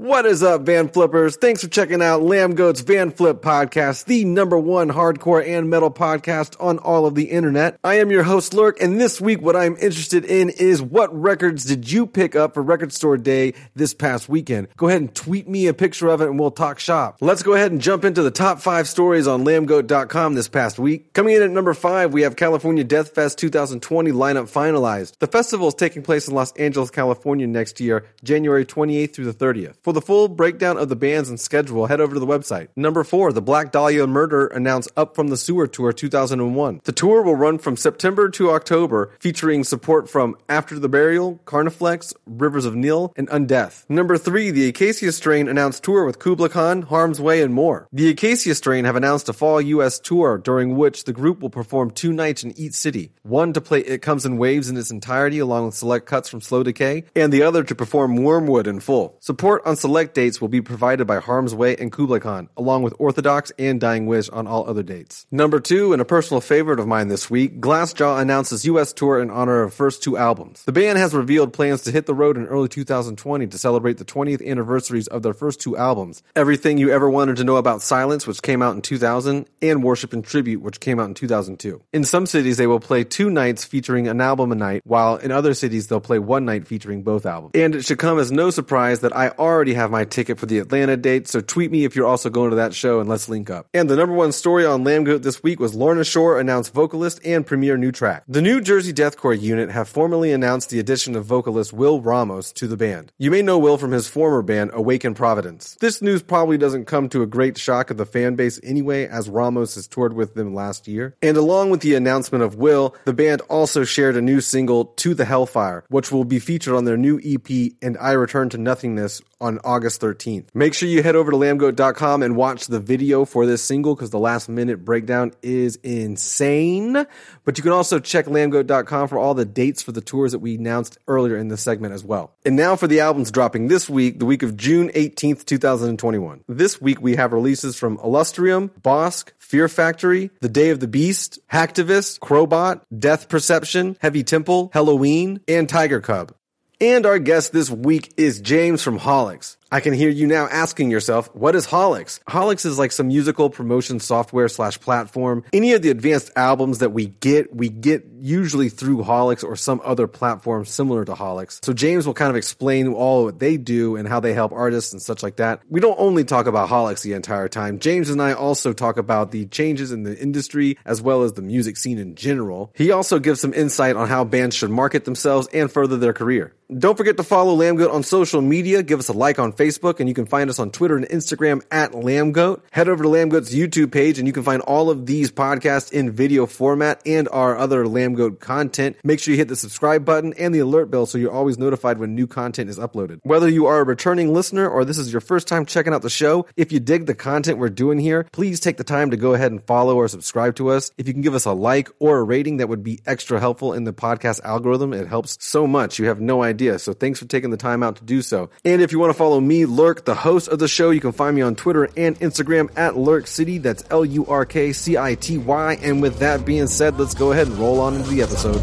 What is up, Van Flippers? Thanks for checking out Lamb Goat's Van Flip Podcast, the number one hardcore and metal podcast on all of the internet. I am your host, Lurk, and this week what I'm interested in is what records did you pick up for Record Store Day this past weekend? Go ahead and tweet me a picture of it and we'll talk shop. Let's go ahead and jump into the top five stories on lambgoat.com this past week. Coming in at number five, we have California Death Fest 2020 lineup finalized. The festival is taking place in Los Angeles, California next year, January 28th through the 30th. For the full breakdown of the bands and schedule, head over to the website. Number four, the Black Dahlia Murder announced Up from the Sewer Tour 2001. The tour will run from September to October, featuring support from After the Burial, Carnifex, Rivers of Nihil, and Undeath. Number three, the Acacia Strain announced tour with Kublai Khan, Harm's Way, and more. The Acacia Strain have announced a fall U.S. tour during which the group will perform two nights in each city. One to play It Comes in Waves in its entirety along with select cuts from Slow Decay, and the other to perform Wormwood in full. Support on select dates will be provided by Harm's Way and Kublai Khan, along with Orthodox and Dying Wish on all other dates. Number two, and a personal favorite of mine this week, Glassjaw announces U.S. tour in honor of first two albums. The band has revealed plans to hit the road in early 2020 to celebrate the 20th anniversaries of their first two albums, Everything You Ever Wanted to Know About Silence, which came out in 2000, and Worship and Tribute, which came out in 2002. In some cities, they will play two nights featuring an album a night, while in other cities, they'll play one night featuring both albums. And it should come as no surprise that I already have my ticket for the Atlanta date, so tweet me if you're also going to that show and let's link up. And the number one story on Lambgoat this week was Lorna Shore announced vocalist and premiere new track. The New Jersey Deathcore unit have formally announced the addition of vocalist Will Ramos to the band. You may know Will from his former band, A Wake in Providence. This news probably doesn't come to a great shock of the fan base anyway, as Ramos has toured with them last year. And along with the announcement of Will, the band also shared a new single, To the Hellfire, which will be featured on their new EP, And I Return to Nothingness, on August 13th. Make sure you head over to lambgoat.com and watch the video for this single because the last minute breakdown is insane. But you can also check lambgoat.com for all the dates for the tours that we announced earlier in this segment as well. And now for the albums dropping this week, the week of June 18th, 2021. This week we have releases from Illustrium, Bosk, Fear Factory, The Day of the Beast, Hacktivist, Crowbot, Death Perception, Heavy Temple, Helloween, and Tiger Cub. And our guest this week is James from Haulix. I can hear you now asking yourself, what is Haulix? Haulix is like some musical promotion software slash platform. Any of the advanced albums that we get, we get usually through Haulix or some other platform similar to Haulix. So James will kind of explain all what they do and how they help artists and such like that. We don't only talk about Haulix the entire time. James and I also talk about the changes in the industry as well as the music scene in general. He also gives some insight on how bands should market themselves and further their career. Don't forget to follow Lambgoat on social media. Give us a like on Facebook, and you can find us on Twitter and Instagram at Lambgoat. Head over to Lambgoat's YouTube page, and you can find all of these podcasts in video format and our other Lambgoat content. Make sure you hit the subscribe button and the alert bell so you're always notified when new content is uploaded. Whether you are a returning listener or this is your first time checking out the show, if you dig the content we're doing here, please take the time to go ahead and follow or subscribe to us. If you can give us a like or a rating, that would be extra helpful in the podcast algorithm. It helps so much. You have no idea. So thanks for taking the time out to do so. And if you want to follow me, Lurk, the host of the show, you can find me on Twitter and Instagram at Lurk City. That's L U R K C I T Y. And with that being said, let's go ahead and roll on into the episode.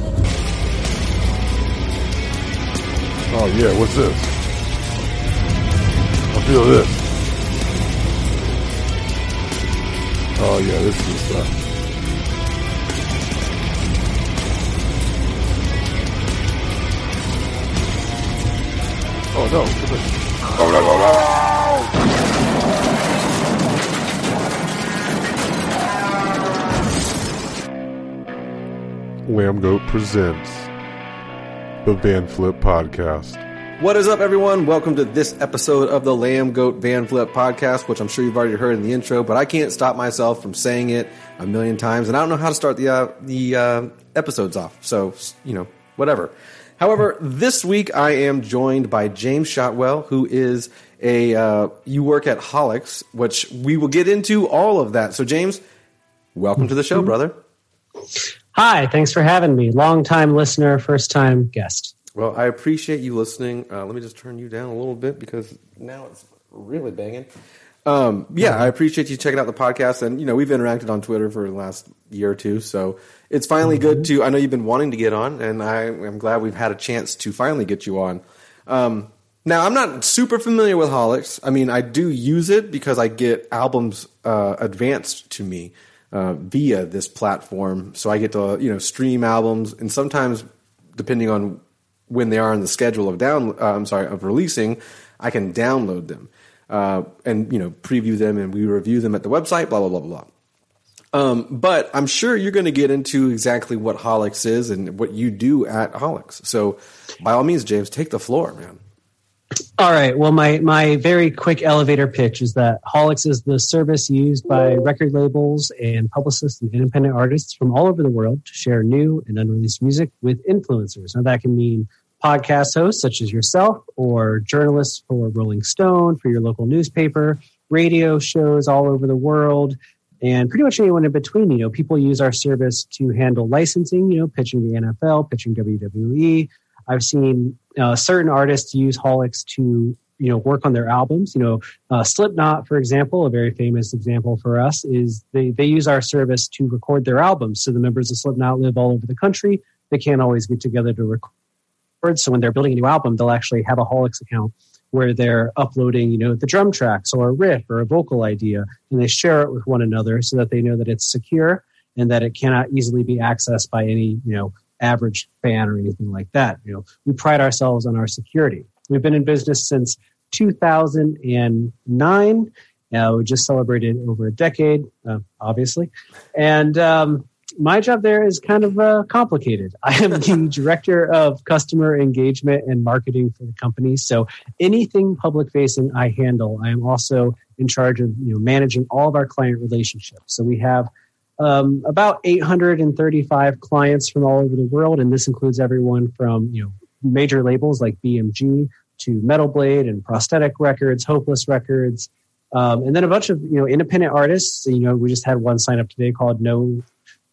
Oh yeah, what's this? I feel this. Oh yeah, this is stuff. Oh no, no! Lamb Goat presents the Van Flip Podcast. What is up, everyone? Welcome to this episode of the Lamb Goat Van Flip podcast, which I'm sure you've already heard in the intro, but I can't stop myself from saying it a million times, and I don't know how to start the uh, the uh, episodes off. So, you know, whatever. However, this week I am joined by James Shotwell, who is a uh, you work at Haulix, which we will get into all of that. So, James, welcome to the show, brother. Hi, thanks for having me. Long time listener, first time guest. Well, I appreciate you listening. Uh, let me just turn you down a little bit because now it's really banging. Um, yeah, I appreciate you checking out the podcast, and you know we've interacted on Twitter for the last year or two, so it's finally good to. I know you've been wanting to get on, and I am glad we've had a chance to finally get you on. Um, now, I'm not super familiar with Haulix. I mean, I do use it because I get albums uh, advanced to me uh, via this platform, so I get to you know stream albums, and sometimes depending on when they are on the schedule of down, uh, I'm sorry, of releasing, I can download them uh, and you know preview them, and we review them at the website. Blah blah blah blah. Um, but I'm sure you're going to get into exactly what Haulix is and what you do at Haulix. So, by all means, James, take the floor, man. All right. Well, my my very quick elevator pitch is that Haulix is the service used by record labels and publicists and independent artists from all over the world to share new and unreleased music with influencers. Now, that can mean podcast hosts such as yourself, or journalists for Rolling Stone, for your local newspaper, radio shows all over the world, and pretty much anyone in between. You know, people use our service to handle licensing. You know, pitching the NFL, pitching WWE. I've seen uh, certain artists use Haulix to you know work on their albums. You know, uh, Slipknot, for example, a very famous example for us is they they use our service to record their albums. So the members of Slipknot live all over the country. They can't always get together to record. So when they're building a new album, they'll actually have a Haulix account where they're uploading, you know, the drum tracks or a riff or a vocal idea, and they share it with one another so that they know that it's secure and that it cannot easily be accessed by any, you know, average fan or anything like that. You know, we pride ourselves on our security. We've been in business since 2009. Uh, we just celebrated over a decade, uh, obviously, and um, my job there is kind of uh, complicated. I am the director of customer engagement and marketing for the company. So anything public facing, I handle. I am also in charge of you know managing all of our client relationships. So we have um, about 835 clients from all over the world, and this includes everyone from you know major labels like BMG to Metal Blade and Prosthetic Records, Hopeless Records, um, and then a bunch of you know independent artists. You know, we just had one sign up today called No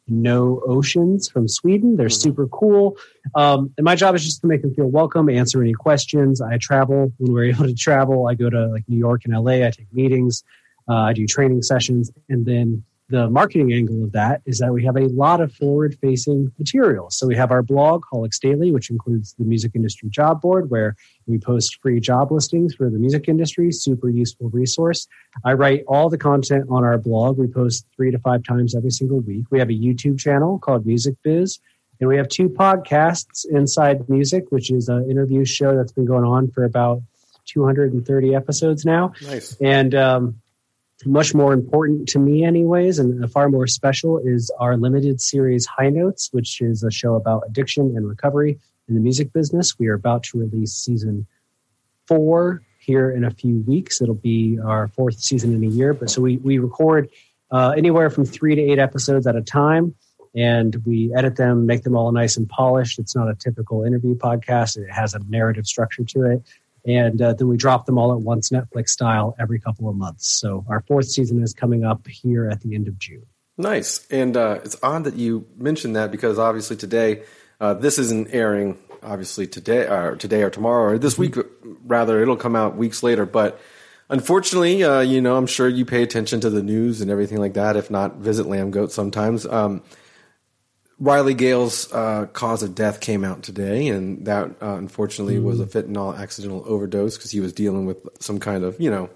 No Oceans from Sweden. They're mm-hmm. super cool, um, and my job is just to make them feel welcome, answer any questions. I travel when we're able to travel. I go to like New York and LA. I take meetings. Uh, I do training sessions, and then the marketing angle of that is that we have a lot of forward facing material. So we have our blog, Haulix Daily, which includes the music industry job board, where we post free job listings for the music industry, super useful resource. I write all the content on our blog. We post three to five times every single week. We have a YouTube channel called Music Biz. And we have two podcasts, Inside Music, which is an interview show that's been going on for about 230 episodes now. Nice. And um, much more important to me anyways and far more special is our limited series high notes which is a show about addiction and recovery in the music business. We are about to release season four here in a few weeks. It'll be our fourth season in a year but so we, we record uh, anywhere from three to eight episodes at a time and we edit them make them all nice and polished. It's not a typical interview podcast. It has a narrative structure to it and uh, then we drop them all at once, Netflix style, every couple of months. So our fourth season is coming up here at the end of June. Nice, and uh, it's odd that you mentioned that because obviously today uh, this isn't airing. Obviously today, or today or tomorrow, or this week rather, it'll come out weeks later. But unfortunately, uh, you know, I'm sure you pay attention to the news and everything like that. If not, visit Lamb Goat sometimes. Um, Riley Gale's uh, cause of death came out today, and that uh, unfortunately mm was a fentanyl accidental overdose because he was dealing with some kind of you know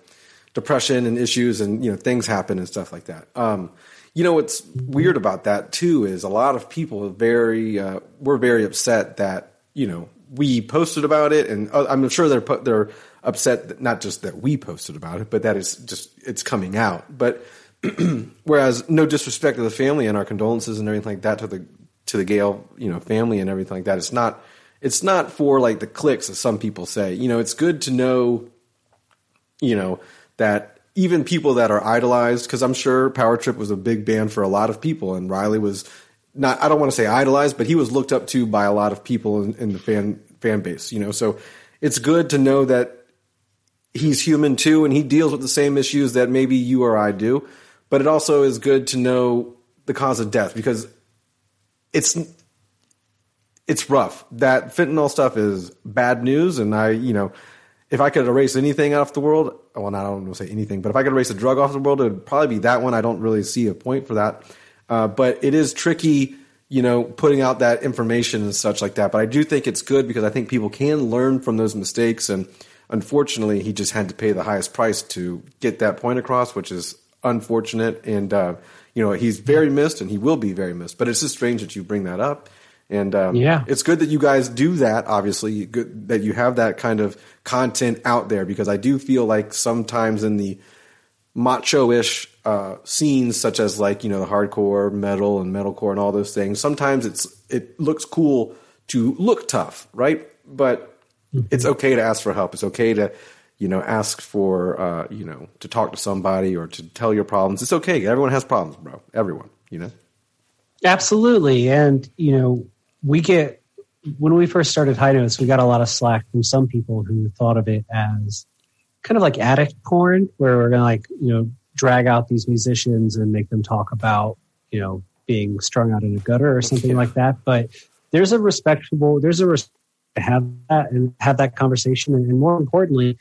depression and issues, and you know things happen and stuff like that. Um, you know what's weird about that too is a lot of people are very uh, were very upset that you know we posted about it, and uh, I'm sure they're they're upset that not just that we posted about it, but that it's just it's coming out, but whereas no disrespect to the family and our condolences and everything like that to the to the Gale you know family and everything like that. It's not it's not for like the clicks, as some people say. You know, it's good to know, you know, that even people that are idolized, because I'm sure Power Trip was a big band for a lot of people, and Riley was not. I don't want to say idolized, but he was looked up to by a lot of people in, in the fan fan base. You know, so it's good to know that he's human too, and he deals with the same issues that maybe you or I do. But it also is good to know the cause of death because it's it's rough. That fentanyl stuff is bad news, and I, you know, if I could erase anything off the world, well, I don't want to say anything, but if I could erase a drug off the world, it would probably be that one. I don't really see a point for that, uh, but it is tricky, you know, putting out that information and such like that. But I do think it's good because I think people can learn from those mistakes, and unfortunately, he just had to pay the highest price to get that point across, which is unfortunate, and uh, you know, he's very missed, and he will be very missed. But it's just strange that you bring that up and um, Yeah. it's good that you guys do that. Obviously, good that you have that kind of content out there because I do feel like sometimes in the macho-ish uh, scenes, such as like you know the hardcore metal and metalcore and all those things, sometimes it's it looks cool to look tough, right? But it's okay to ask for help. It's okay to you know ask for uh, you know to talk to somebody or to tell your problems. It's okay. Everyone has problems, bro. Everyone, you know. Absolutely. And, you know, we get, when we first started High Notes, we got a lot of slack from some people who thought of it as kind of like addict porn, where we're going to like, you know, drag out these musicians and make them talk about, you know, being strung out in a gutter or something like that. But there's a respectable, there's a have that and have that conversation. And, and more importantly,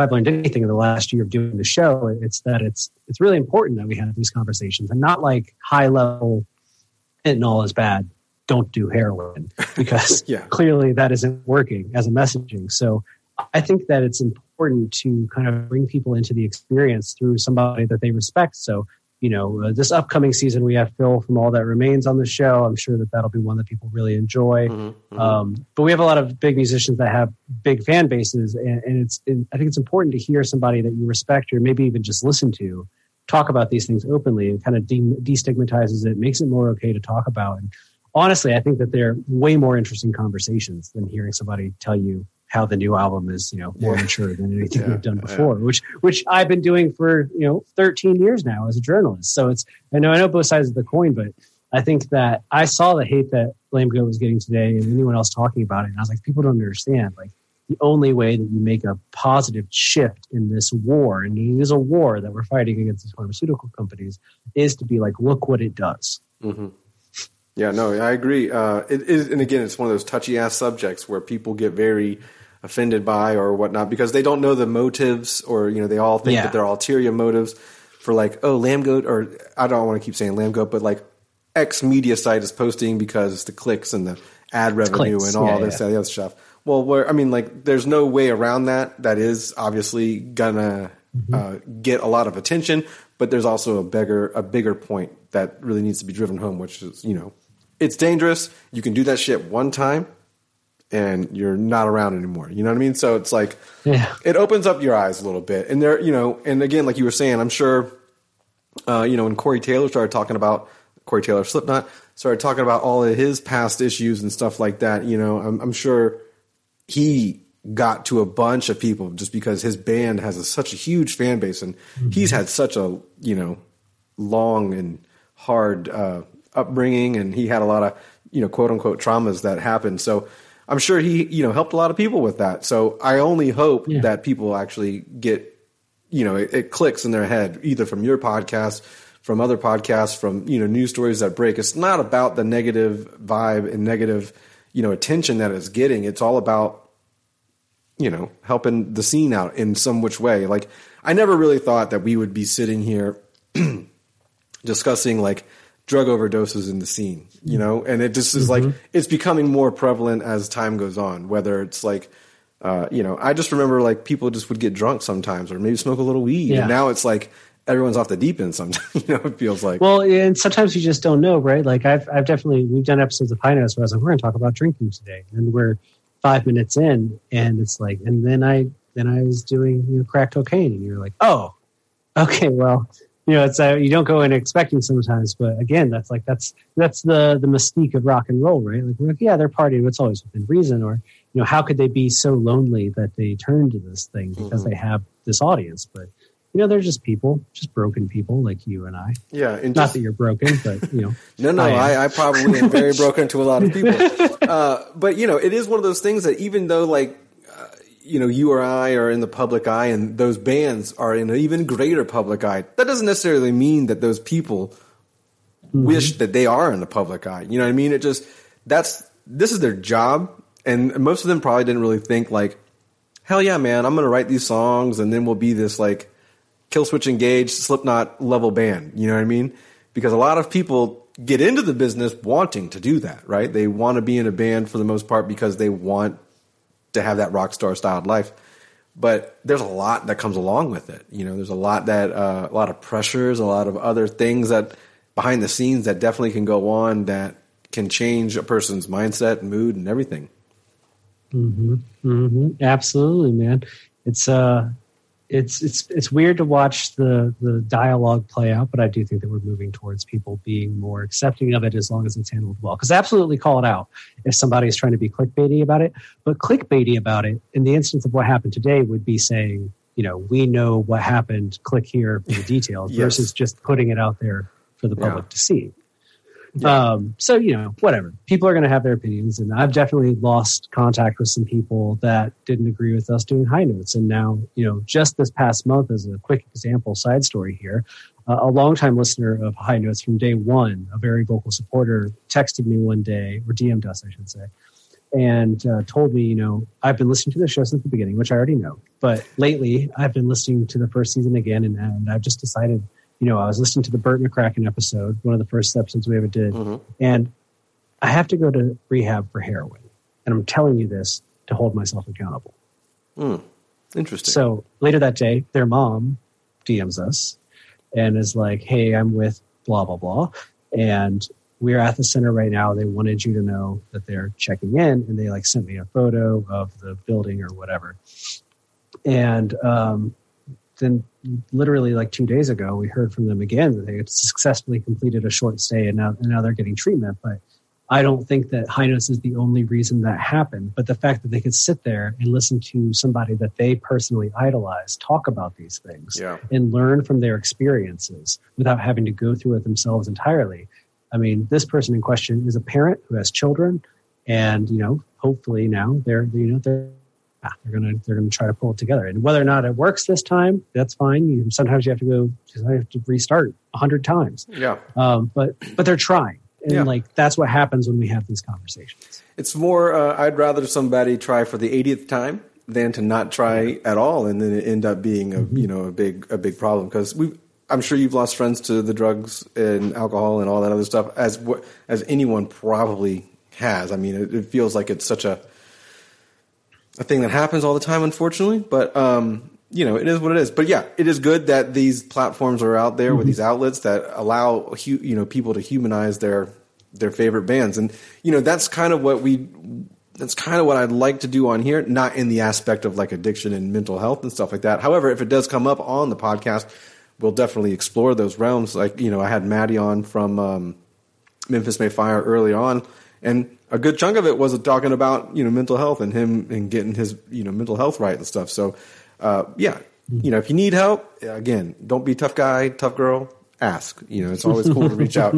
I've learned anything in the last year of doing the show, it's that it's it's really important that we have these conversations and not like high level fentanyl is bad. Don't do heroin because Yeah. clearly that isn't working as a messaging. So I think that it's important to kind of bring people into the experience through somebody that they respect. So you know, uh, this upcoming season we have Phil from All That Remains on the show. I'm sure that that'll be one that people really enjoy. Um, but we have a lot of big musicians that have big fan bases, and, and it's. And I think it's important to hear somebody that you respect or maybe even just listen to talk about these things openly. and kind of de- destigmatizes it, makes it more okay to talk about. And honestly, I think that they're way more interesting conversations than hearing somebody tell you how the new album is, you know, more Yeah. mature than anything Yeah, we've done before, which which I've been doing for you know 13 years now as a journalist. So it's I know I know both sides of the coin, but I think that I saw the hate that Lame Goat was getting today and anyone else talking about it, and I was like, people don't understand. Like the only way that you make a positive shift in this war, and it is a war that we're fighting against these pharmaceutical companies, is to be like, look what it does. Mm-hmm. Yeah, no, I agree. Uh, it is, and again, it's one of those touchy ass subjects where people get very offended by or whatnot because they don't know the motives, or you know, they all think Yeah. that there are ulterior motives for like, oh, lamb goat, or I don't want to keep saying lamb goat, but like X media site is posting because the clicks and the ad revenue and all yeah, this yeah. and the other stuff. Well, where I mean, like, there's no way around that. That is obviously gonna Mm-hmm. uh, get a lot of attention, but there's also a bigger a bigger point that really needs to be driven home, which is you know, it's dangerous. You can do that shit one time, and you're not around anymore. You know what I mean? So it's like Yeah. it opens up your eyes a little bit, and there, you know, and again, like you were saying, I'm sure, uh, you know, when Corey Taylor started talking about Corey Taylor Slipknot started talking about all of his past issues and stuff like that. You know, I'm, I'm sure he got to a bunch of people just because his band has a, such a huge fan base and he's had such a you know long and hard uh, upbringing and he had a lot of you know quote unquote traumas that happened so i'm sure he you know helped a lot of people with that so i only hope Yeah. that people actually get you know it, it clicks in their head either from your podcast from other podcasts from you know news stories that break it's not about the negative vibe and negative you know attention that it's getting it's all about you know, helping the scene out in some which way. Like, I never really thought that we would be sitting here discussing like drug overdoses in the scene, you know, and it just is like it's becoming more prevalent as time goes on. Whether it's like, uh, you know, I just remember like people just would get drunk sometimes, or maybe smoke a little weed, Yeah. and now it's like everyone's off the deep end. Sometimes, you know, it feels like. Well, and sometimes you just don't know, right? Like I've I've definitely we've done episodes of High Notes where I was like, we're going to talk about drinking today, and we're five minutes in, and it's like, and then I then I was doing you know, crack cocaine, and you're like, oh, okay, well, you know, it's uh, you don't go in expecting sometimes, but again, that's like that's that's the the mystique of rock and roll, right? Like, we're like yeah, they're partying, but it's always within reason. Or you know, how could they be so lonely that they turn to this thing because Mhm. they have this audience? But you know, they're just people, just broken people like you and I. Yeah, and Not just, that you're broken, but you know, no, no, I. I, I probably am very broken to a lot of people. Uh, but you know, it is one of those things that even though like you know you or I are in the public eye, and those bands are in an even greater public eye, that doesn't necessarily mean that those people mm-hmm. wish that they are in the public eye. You know what I mean? It just that's this is their job, and most of them probably didn't really think like, hell yeah, man, I'm gonna write these songs, and then we'll be this like Killswitch Engage, Slipknot level band. You know what I mean? Because a lot of people get into the business wanting to do that, right? They want to be in a band for the most part because they want to have that rock star styled life. But there's a lot that comes along with it. You know, there's a lot that uh, a lot of pressures, a lot of other things that behind the scenes that definitely can go on that can change a person's mindset, mood, and everything. hmm Absolutely, man. It's uh, it's it's it's weird to watch the the dialogue play out, but I do think that we're moving towards people being more accepting of it as long as it's handled well. Because absolutely call it out if somebody is trying to be clickbaity about it. But clickbaity about it in the instance of what happened today would be saying, you know, we know what happened. Click here for the details Yes. versus just putting it out there for the public Yeah. to see. Um, so you know, whatever. People are going to have their opinions, and I've definitely lost contact with some people that didn't agree with us doing high notes. And now, you know, just this past month, as a quick example, side story here, uh, a longtime listener of high notes from day one, a very vocal supporter, texted me one day, or DM'd us, I should say, and uh, told me, you know, I've been listening to the show since the beginning, which I already know, but lately I've been listening to the first season again, and, and I've just decided you know, I was listening to the Bert McCracken episode, one of the first episodes we ever did, Mhm. and I have to go to rehab for heroin. And I'm telling you this to hold myself accountable. Hmm. Interesting. So later that day, their mom DMs us and is like, Hey, I'm with blah, blah, blah. And we're at the center right now. They wanted you to know that they're checking in and they like sent me a photo of the building or whatever. And um, then literally like two days ago, we heard from them again that they had successfully completed a short stay and now, and now they're getting treatment. But I don't think that high notes is the only reason that happened. But the fact that they could sit there and listen to somebody that they personally idolize talk about these things yeah. and learn from their experiences without having to go through it themselves entirely. I mean, this person in question is a parent who has children, and you know, hopefully now they're you know they're ah, they're gonna they're gonna try to pull it together. And whether or not it works this time, that's fine. You, sometimes you have to go, you have to restart a hundred times. Yeah. Um, but but they're trying, and Yeah. like that's what happens when we have these conversations. It's more. Uh, I'd rather somebody try for the 80th time than to not try at all, and then it end up being a you know a big a big problem because we. I'm sure you've lost friends to the drugs and alcohol and all that other stuff, as as anyone probably has. I mean, it, it feels like it's such a a thing that happens all the time, unfortunately. But um, you know, it is what it is. But yeah, it is good that these platforms are out there with these outlets that allow you know people to humanize their their favorite bands, and you know that's kind of what we that's kind of what I'd like to do on here, not in the aspect of like addiction and mental health and stuff like that. However, if it does come up on the podcast, we'll definitely explore those realms. Like you know, I had Matty on from um, Memphis May Fire early on, and a good chunk of it was talking about you know mental health and him and getting his you know mental health right and stuff. So uh, yeah, you know if you need help, again, don't be tough guy, tough girl. Ask. You know, it's always cool to reach out.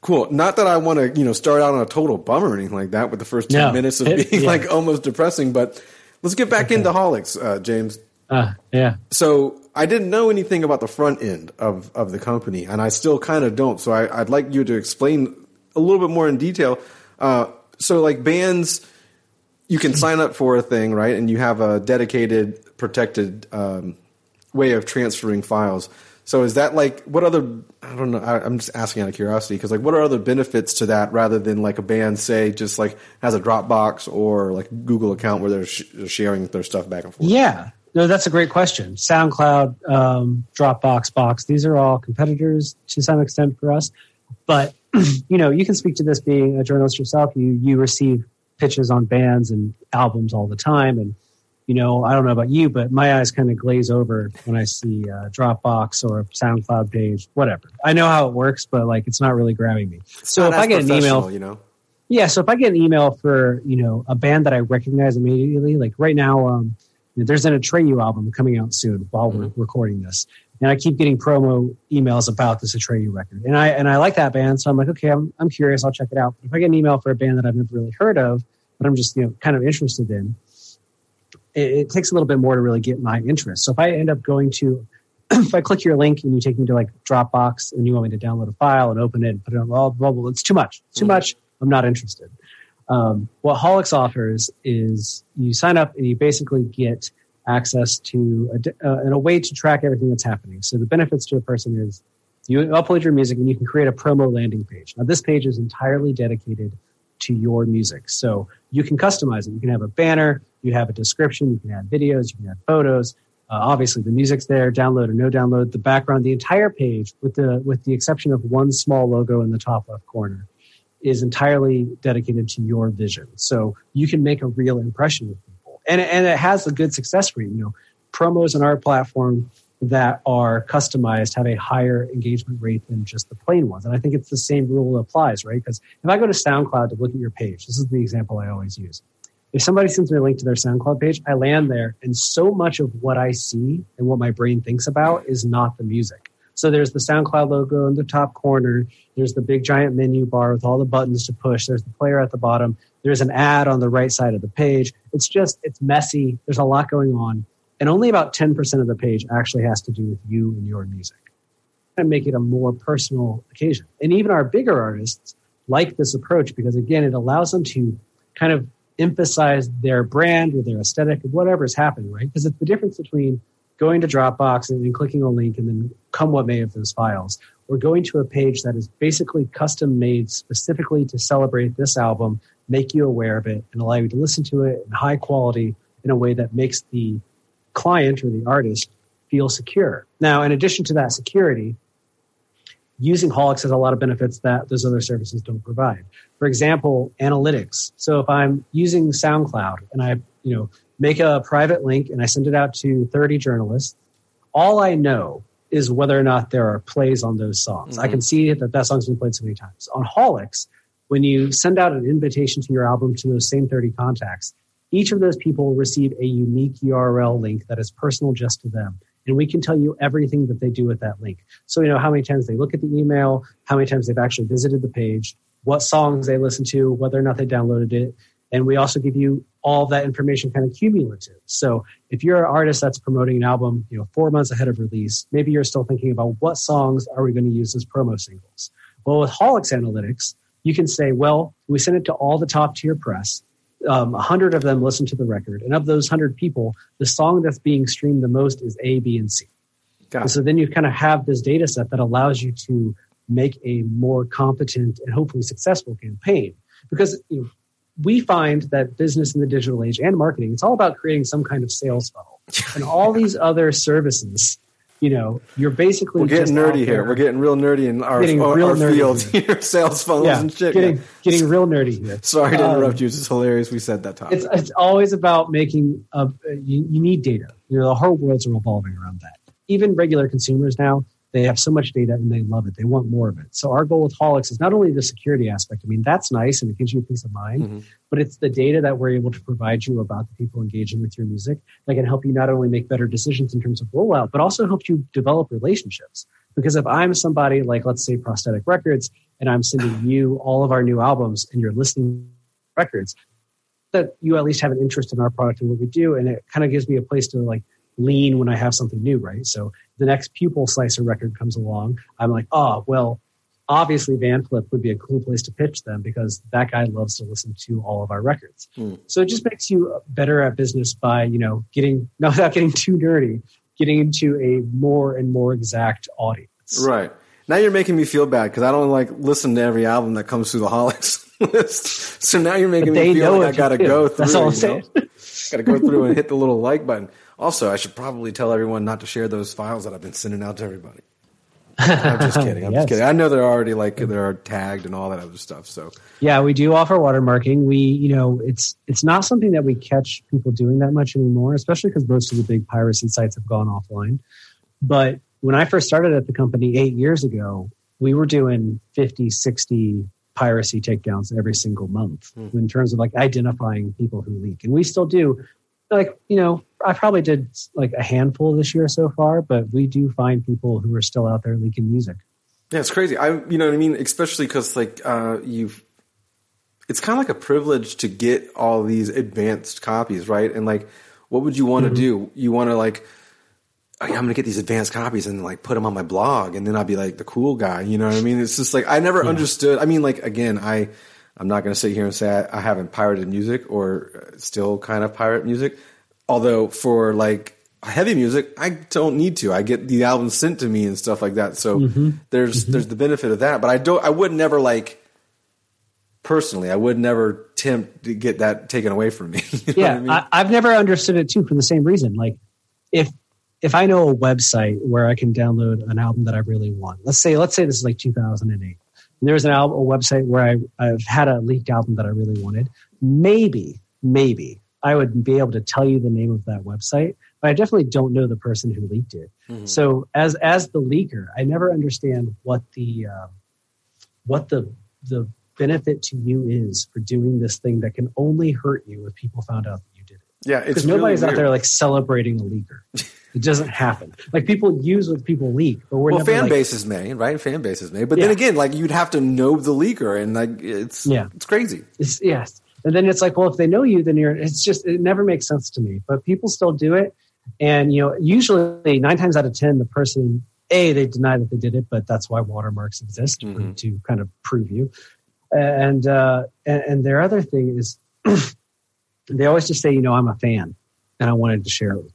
Cool. Not that I want to, you know, start out on a total bummer or anything like that with the first ten No. minutes of It- being yeah. like almost depressing. But let's get back into Haulix, uh, James. Uh, yeah. So I didn't know anything about the front end of, of the company, and I still kind of don't. So I, I'd like you to explain a little bit more in detail. Uh, so, like bands, you can sign up for a thing, right? And you have a dedicated, protected um, way of transferring files. So is that like what other? I don't know. I, I'm just asking out of curiosity because like what are other benefits to that rather than like a band say just like has a Dropbox or like Google account where they're, sh- sharing their stuff back and forth. Yeah, no, that's a great question. SoundCloud, um, Dropbox, Box, these are all competitors to some extent for us. But you know, you can speak to this being a journalist yourself. You you receive pitches on bands and albums all the time, and you know, I don't know about you, but my eyes kind of glaze over when I see uh, Dropbox or a SoundCloud page, whatever. I know how it works, but like it's not really grabbing me. It's so if I get an email, you know, yeah, so if I get an email for you know a band that I recognize immediately, like right now, um, there's an Atreyu album coming out soon while we're recording this, and I keep getting promo emails about this Atreyu record, and I and I like that band, so I'm like, okay, I'm I'm curious, I'll check it out. But if I get an email for a band that I've never really heard of, but I'm just you know kind of interested in, it, it takes a little bit more to really get my interest. So if I end up going to if I click your link and you take me to like Dropbox and you want me to download a file and open it and put it on all blah, blah, blah, it's too much. It's too much. I'm not interested. Um, what Haulix offers is you sign up and you basically get access to a, uh, and a way to track everything that's happening. So the benefits to a person is you upload your music and you can create a promo landing page. Now this page is entirely dedicated to your music. So you can customize it. You can have a banner, you have a description, you can add videos, you can add photos. Uh, obviously, the music's there, download or no download. The background, the entire page, with the with the exception of one small logo in the top left corner, is entirely dedicated to your vision. So you can make a real impression and and it has a good success rate. You know, promos on our platform that are customized have a higher engagement rate than just the plain ones. And I think it's the same rule that applies, right? Because if I go to SoundCloud to look at your page, this is the example I always use. If somebody sends me a link to their SoundCloud page, I land there, and so much of what I see and what my brain thinks about is not the music. So there's the SoundCloud logo in the top corner. There's the big giant menu bar with all the buttons to push. There's the player at the bottom. There's an ad on the right side of the page. It's just, it's messy. There's a lot going on. And only about 10% of the page actually has to do with you and your music. And make it a more personal occasion. And even our bigger artists like this approach because, again, it allows them to kind of emphasize their brand or their aesthetic or whatever is happening, right? Because it's the difference between going to Dropbox and then clicking a link and then come what may of those files, or going to a page that is basically custom made specifically to celebrate this album, make you aware of it, and allow you to listen to it in high quality in a way that makes the client or the artist feel secure. Now, in addition to that security, using Haulix has a lot of benefits that those other services don't provide. For example, analytics. So if I'm using SoundCloud and I, you know, make a private link and I send it out to 30 journalists, all I know is whether or not there are plays on those songs. I mm-hmm. can see that that song's been played so many times. On Haulix, when you send out an invitation to your album to those same 30 contacts, each of those people will receive a unique URL link that is personal just to them. And we can tell you everything that they do with that link. So, you know, how many times they look at the email, how many times they've actually visited the page, what songs they listen to, whether or not they downloaded it. And we also give you all that information kind of cumulative. So if you're an artist that's promoting an album, you know, four months ahead of release, maybe you're still thinking about what songs are we going to use as promo singles. Well, with Haulix Analytics, you can say, well, we sent it to all the top tier press. Um, 100 of them listen to the record. And of those 100 people, the song that's being streamed the most is A, B, and C. Got And so then you kind of have this data set that allows you to make a more competent and hopefully successful campaign. Because you know, we find that business in the digital age and marketing, it's all about creating some kind of sales funnel. And all these other services, you know, you're basically We're getting nerdy here. We're getting real nerdy in our, Getting our, real our nerdy field here. here, sales funnels yeah, and shit. getting yeah. getting real nerdy here. Sorry to Um, interrupt you. It's hilarious. We said that topic. It's it's always about making a, you, you need data. You know, the whole world's revolving around that. Even regular consumers now, they have so much data and they love it. They want more of it. So our goal with Haulix is not only the security aspect. I mean, that's nice and it gives you peace of mind, Mhm. but it's the data that we're able to provide you about the people engaging with your music that can help you not only make better decisions in terms of rollout, but also help you develop relationships. Because if I'm somebody like, let's say, Prosthetic Records, and I'm sending you all of our new albums and you're listening to records, that you at least have an interest in our product and what we do. And it kind of gives me a place to like lean when I have something new, right? So the next pupil slicer record comes along. I'm like, oh, well, obviously Van Flip would be a cool place to pitch them because that guy loves to listen to all of our records. Hmm. So it just makes you better at business by, you know, getting, not without getting too dirty, getting into a more and more exact audience. Right. Now you're making me feel bad because I don't like listen to every album that comes through the Haulix list. So now you're making me feel like I got to do. go through. That's all I'm saying. got to go through and hit the little like button. Also, I should probably tell everyone not to share those files that I've been sending out to everybody. I'm just kidding. I'm Yes. just kidding. I know they're already like they're tagged and all that other stuff. So Yeah, we do offer watermarking. We, you know, it's it's not something that we catch people doing that much anymore, especially because most of the big piracy sites have gone offline. But when I first started at the company eight years ago, we were doing 50, 60 piracy takedowns every single month hmm. in terms of like identifying people who leak. And we still do like, you know, I probably did like a handful this year so far, but we do find people who are still out there leaking music. yeah, it's crazy. I you know what I mean. Especially because like uh, you've. It's kind of like a privilege to get all these advanced copies, right? And like, what would you want to do? You want to like, oh, yeah, I'm going to get these advanced copies and like put them on my blog, and then I'll be like the cool guy. You know what I mean? It's just like I never understood. I mean, like again, I I'm not going to sit here and say I, I haven't pirated music or still kind of pirate music. Although for like heavy music, I don't need to. I get the albums sent to me and stuff like that. So mm-hmm. there's mm-hmm. there's the benefit of that. But I don't. I would never like personally. I would never tempt to get that taken away from me. You know yeah, I mean? I, I've never understood it too for the same reason. Like, if if I know a website where I can download an album that I really want, let's say let's say this is like 2008. And there's an album, a website where I I've had a leaked album that I really wanted. Maybe, maybe I would be able to tell you the name of that website, but I definitely don't know the person who leaked it. So as as the leaker, I never understand what the uh, what the the benefit to you is for doing this thing that can only hurt you if people found out that you did it. yeah, it's Because really nobody's out there like celebrating a leaker. It doesn't happen. Like people use what people leak, but we're well, fan like, bases may, right? Fan bases may, but then again, like you'd have to know the leaker, and like it's Yeah. it's crazy. It's, yes. And then it's like, well, if they know you, then you're, it's just, it never makes sense to me. But people still do it. And, you know, usually nine times out of 10, the person, A, they deny that they did it, but that's why watermarks exist Mhm. to kind of prove you. And, uh, and, and their other thing is they always just say, you know, I'm a fan and I wanted to share it with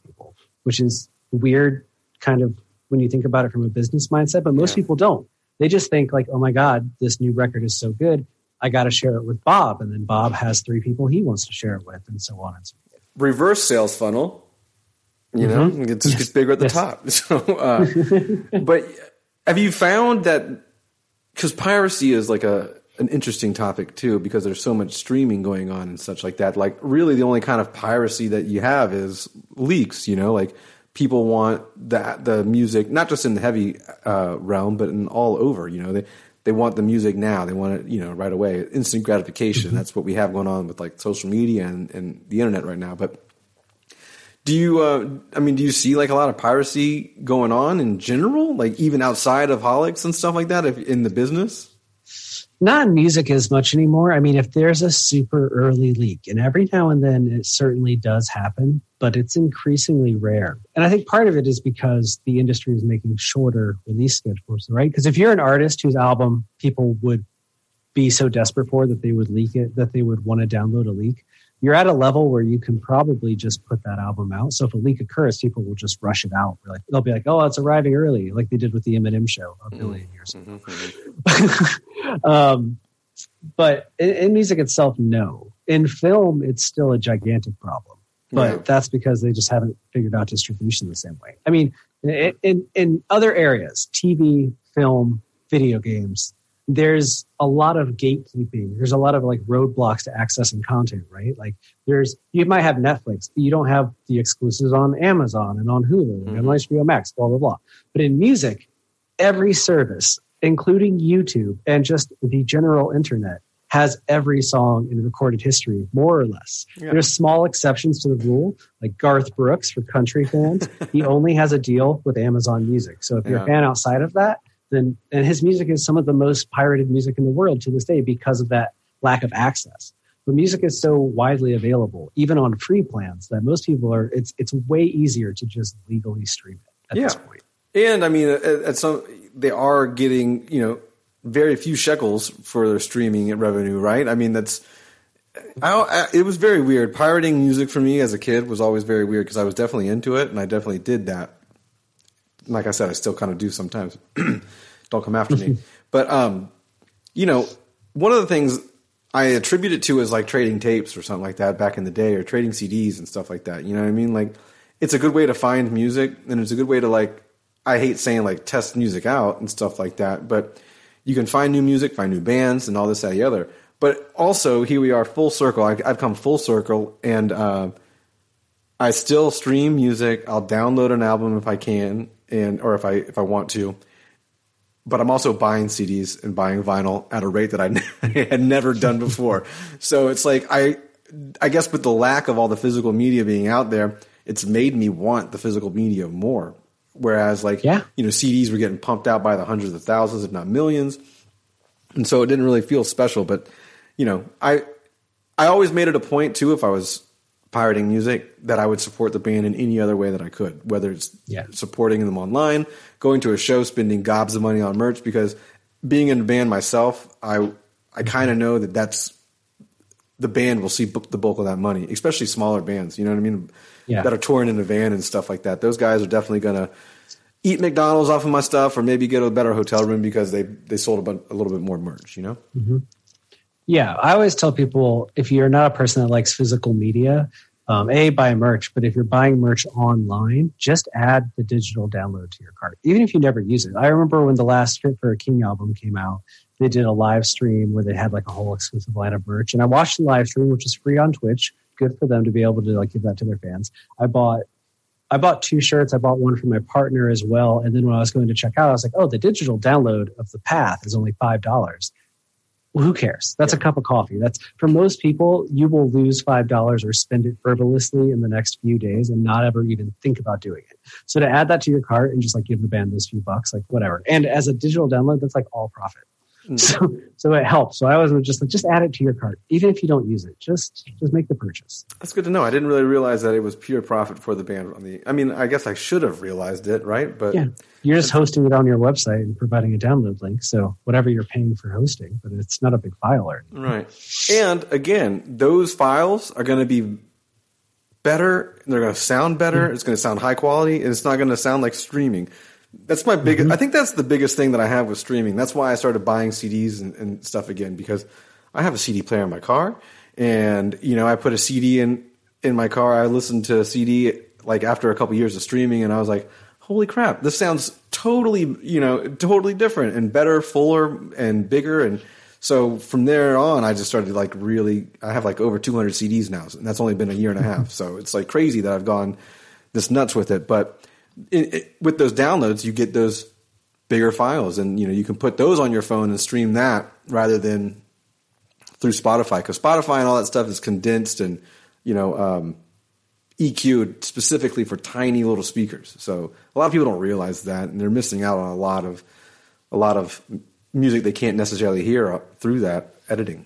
which is weird kind of when you think about it from a business mindset, but most Yeah. people don't. They just think like, oh my God, this new record is so good. I got to share it with Bob. And then Bob has three people he wants to share it with, and so on and so forth. reverse sales funnel. You know, it just gets bigger at the Mm-hmm. Yes. top. So, uh, but have you found that because piracy is like a an interesting topic too, because there's so much streaming going on and such like that. Like, really, the only kind of piracy that you have is leaks. You know, like people want that the music not just in the heavy uh, realm, but in all over. You know, they they want the music now. They want it, you know, right away. Instant gratification. That's what we have going on with like social media and, and the internet right now. But do you, uh, I mean, do you see like a lot of piracy going on in general, like even outside of Haulix and stuff like that, if, in the business? Not in music as much anymore. I mean, if there's a super early leak, and every now and then it certainly does happen, but it's increasingly rare. And I think part of it is because the industry is making shorter release schedules, right? Because if you're an artist whose album people would be so desperate for that they would leak it, that they would want to download a leak, you're at a level where you can probably just put that album out. So if a leak occurs, people will just rush it out. Like they'll be like, "Oh, it's arriving early," like they did with the Eminem show a billion years ago. um, but in, in music itself, no. In film, it's still a gigantic problem. But Yeah. that's because they just haven't figured out distribution the same way. I mean, in, in, in other areas, TV, film, video games, there's a lot of gatekeeping. There's a lot of like roadblocks to accessing content, right? Like there's, you might have Netflix, but you don't have the exclusives on Amazon and on Hulu and mm-hmm. on HBO Max, blah, blah, blah. But in music, every service, including YouTube and just the general internet, has every song in recorded history, more or less. There's small exceptions to the rule, like Garth Brooks for country fans. he only has a deal with Amazon Music. So if you're Yeah. a fan outside of that, then and his music is some of the most pirated music in the world to this day because of that lack of access. But music is so widely available, even on free plans, that most people are. It's it's way easier to just legally stream it at this Yeah. point. And I mean, at, at some, they are getting, you know, very few shekels for their streaming revenue, right? I mean, that's, I, I, it was very weird. Pirating music for me as a kid was always very weird because I was definitely into it and I definitely did that. Like I said, I still kind of do sometimes. Don't come after me. But, um, you know, one of the things I attribute it to is like trading tapes or something like that back in the day or trading CDs and stuff like that. You know what I mean? Like, it's a good way to find music and it's a good way to like I hate saying like test music out and stuff like that, but you can find new music, find new bands, and all this, that, and the other. But also, here we are, full circle. I, have come full circle, and uh, I still stream music. I'll download an album if I can, and or if I if I want to. But I'm also buying CDs and buying vinyl at a rate that I had never done before. so it's like I, I guess with the lack of all the physical media being out there, it's made me want the physical media more. Whereas, like, yeah. you know, CDs were getting pumped out by the hundreds of thousands, if not millions, and so it didn't really feel special. But you know, I I always made it a point too if I was pirating music that I would support the band in any other way that I could, whether it's yeah. supporting them online, going to a show, spending gobs of money on merch. Because being in a band myself, I I kind of know that that's the band will see the bulk of that money, especially smaller bands. You know what I mean? Yeah. That are touring in a van and stuff like that. Those guys are definitely gonna eat McDonald's off of my stuff, or maybe get a better hotel room because they they sold a, a little bit more merch. You know? Mm-hmm. Yeah, I always tell people if you're not a person that likes physical media, um, a buy merch, but if you're buying merch online, just add the digital download to your cart, even if you never use it. I remember when the last Fit for a King album came out, they did a live stream where they had like a whole exclusive line of merch, and I watched the live stream, which is free on Twitch. Good for them to be able to like give that to their fans. I bought I bought two shirts. I bought one for my partner as well. And then when I was going to check out, I was like, oh, the digital download of the path is only five dollars well, who cares? That's yeah. a cup of coffee. That's for most people, you will lose five dollars or spend it frivolously in the next few days and not ever even think about doing it. So to add that to your cart and just like give the band those few bucks, like whatever. And as a digital download, that's like all profit. Mm. So so it helps. So I always would just like just add it to your cart, even if you don't use it. Just just make the purchase. That's good to know. I didn't really realize that it was pure profit for the band. On the, I mean, I guess I should have realized it, right? But yeah, you're just hosting it on your website and providing a download link. So whatever you're paying for hosting, but it's not a big file or anything. right. And again, those files are going to be better. They're going to sound better. Mm-hmm. It's going to sound high quality, and it's not going to sound like streaming. That's my biggest. Mm-hmm. I think that's the biggest thing that I have with streaming. That's why I started buying CDs and, and, stuff again because I have a CD player in my car, and you know I put a CD in in my car. I listened to a CD like after a couple years of streaming, and I was like, "Holy crap! This sounds totally you know totally different and better, fuller and bigger." And so from there on, I just started like really. I have like over 200 CDs now, and that's only been a year and a half. So it's like crazy that I've gone this nuts with it, but it, it, with those downloads, you get those bigger files, and you know you can put those on your phone and stream that rather than through Spotify because Spotify and all that stuff is condensed and you know um, EQ'd specifically for tiny little speakers. So a lot of people don't realize that, and they're missing out on a lot of a lot of music they can't necessarily hear through that editing.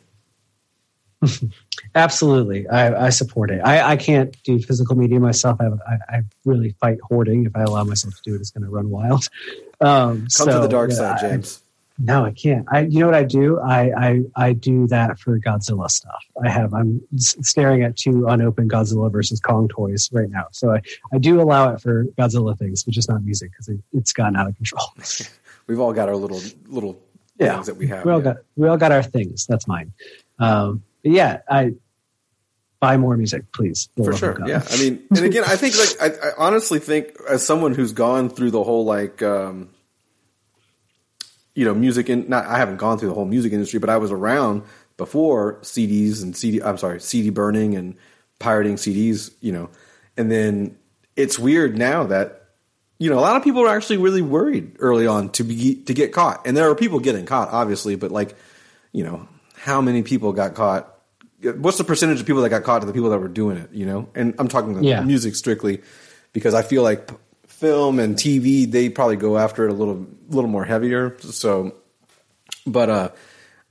Absolutely, I, I, support it. I, I, can't do physical media myself. I, I, I, really fight hoarding. If I allow myself to do it, it's going to run wild. Um, Come so, to the dark side, James. no, I can't. I, you know what I do? I, I, I do that for Godzilla stuff. I have. I'm staring at two unopened Godzilla versus Kong toys right now. So I, I do allow it for Godzilla things, but just not music because it, it's gotten out of control. We've all got our little little yeah. things that we have. We all yeah. got we all got our things. That's mine. Um, yeah, I buy more music, please. For sure. Yeah. I mean, and again, I think like I, I, honestly think as someone who's gone through the whole like um, you know music and not I haven't gone through the whole music industry, but I was around before CDs and CD. I'm sorry, CD burning and pirating CDs. You know, and then it's weird now that you know a lot of people are actually really worried early on to be to get caught, and there are people getting caught, obviously, but like you know how many people got caught what's the percentage of people that got caught to the people that were doing it? You know, and I'm talking yeah. music strictly because I feel like film and TV they probably go after it a little little more heavier. So, but uh,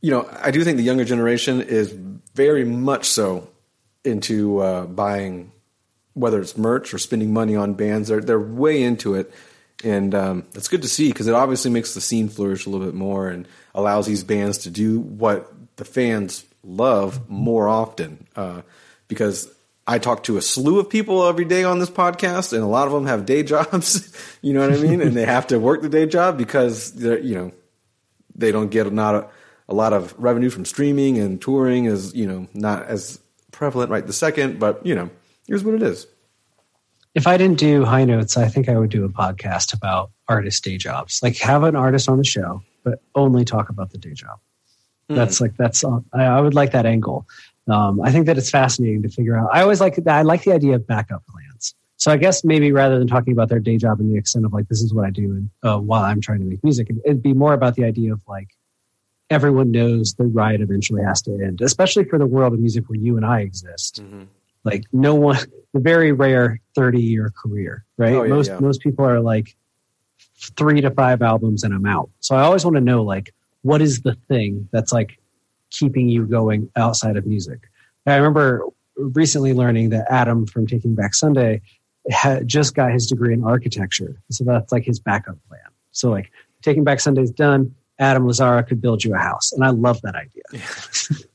you know, I do think the younger generation is very much so into uh, buying whether it's merch or spending money on bands. They're they're way into it. And um, it's good to see because it obviously makes the scene flourish a little bit more and allows these bands to do what the fans love more often uh, because I talk to a slew of people every day on this podcast, and a lot of them have day jobs. you know what I mean? and they have to work the day job because they're you know they don't get not a, a, lot of revenue from streaming and touring is you know not as prevalent right the second. But you know, here's what it is. if I didn't do high notes, I think I would do a podcast about artist day jobs. Like have an artist on the show, but only talk about the day job. That's like that's uh, I, I would like that angle. Um, I think that it's fascinating to figure out. I always like. I like the idea of backup plans. So I guess maybe rather than talking about their day job and the extent of like this is what I do and uh, while I'm trying to make music, it'd, be more about the idea of like everyone knows the ride eventually has to end, especially for the world of music where you and I exist. Mhm. Like no one, the very rare 30 year career, right? Oh, yeah, most, yeah. most people are like three to five albums and I'm out. So I always want to know like, what is the thing that's like keeping you going outside of music? I remember recently learning that Adam from Taking Back Sunday had just got his degree in architecture. So that's like his backup plan. So like Taking Back Sunday's done. Adam Lazzara could build you a house. And I love that idea.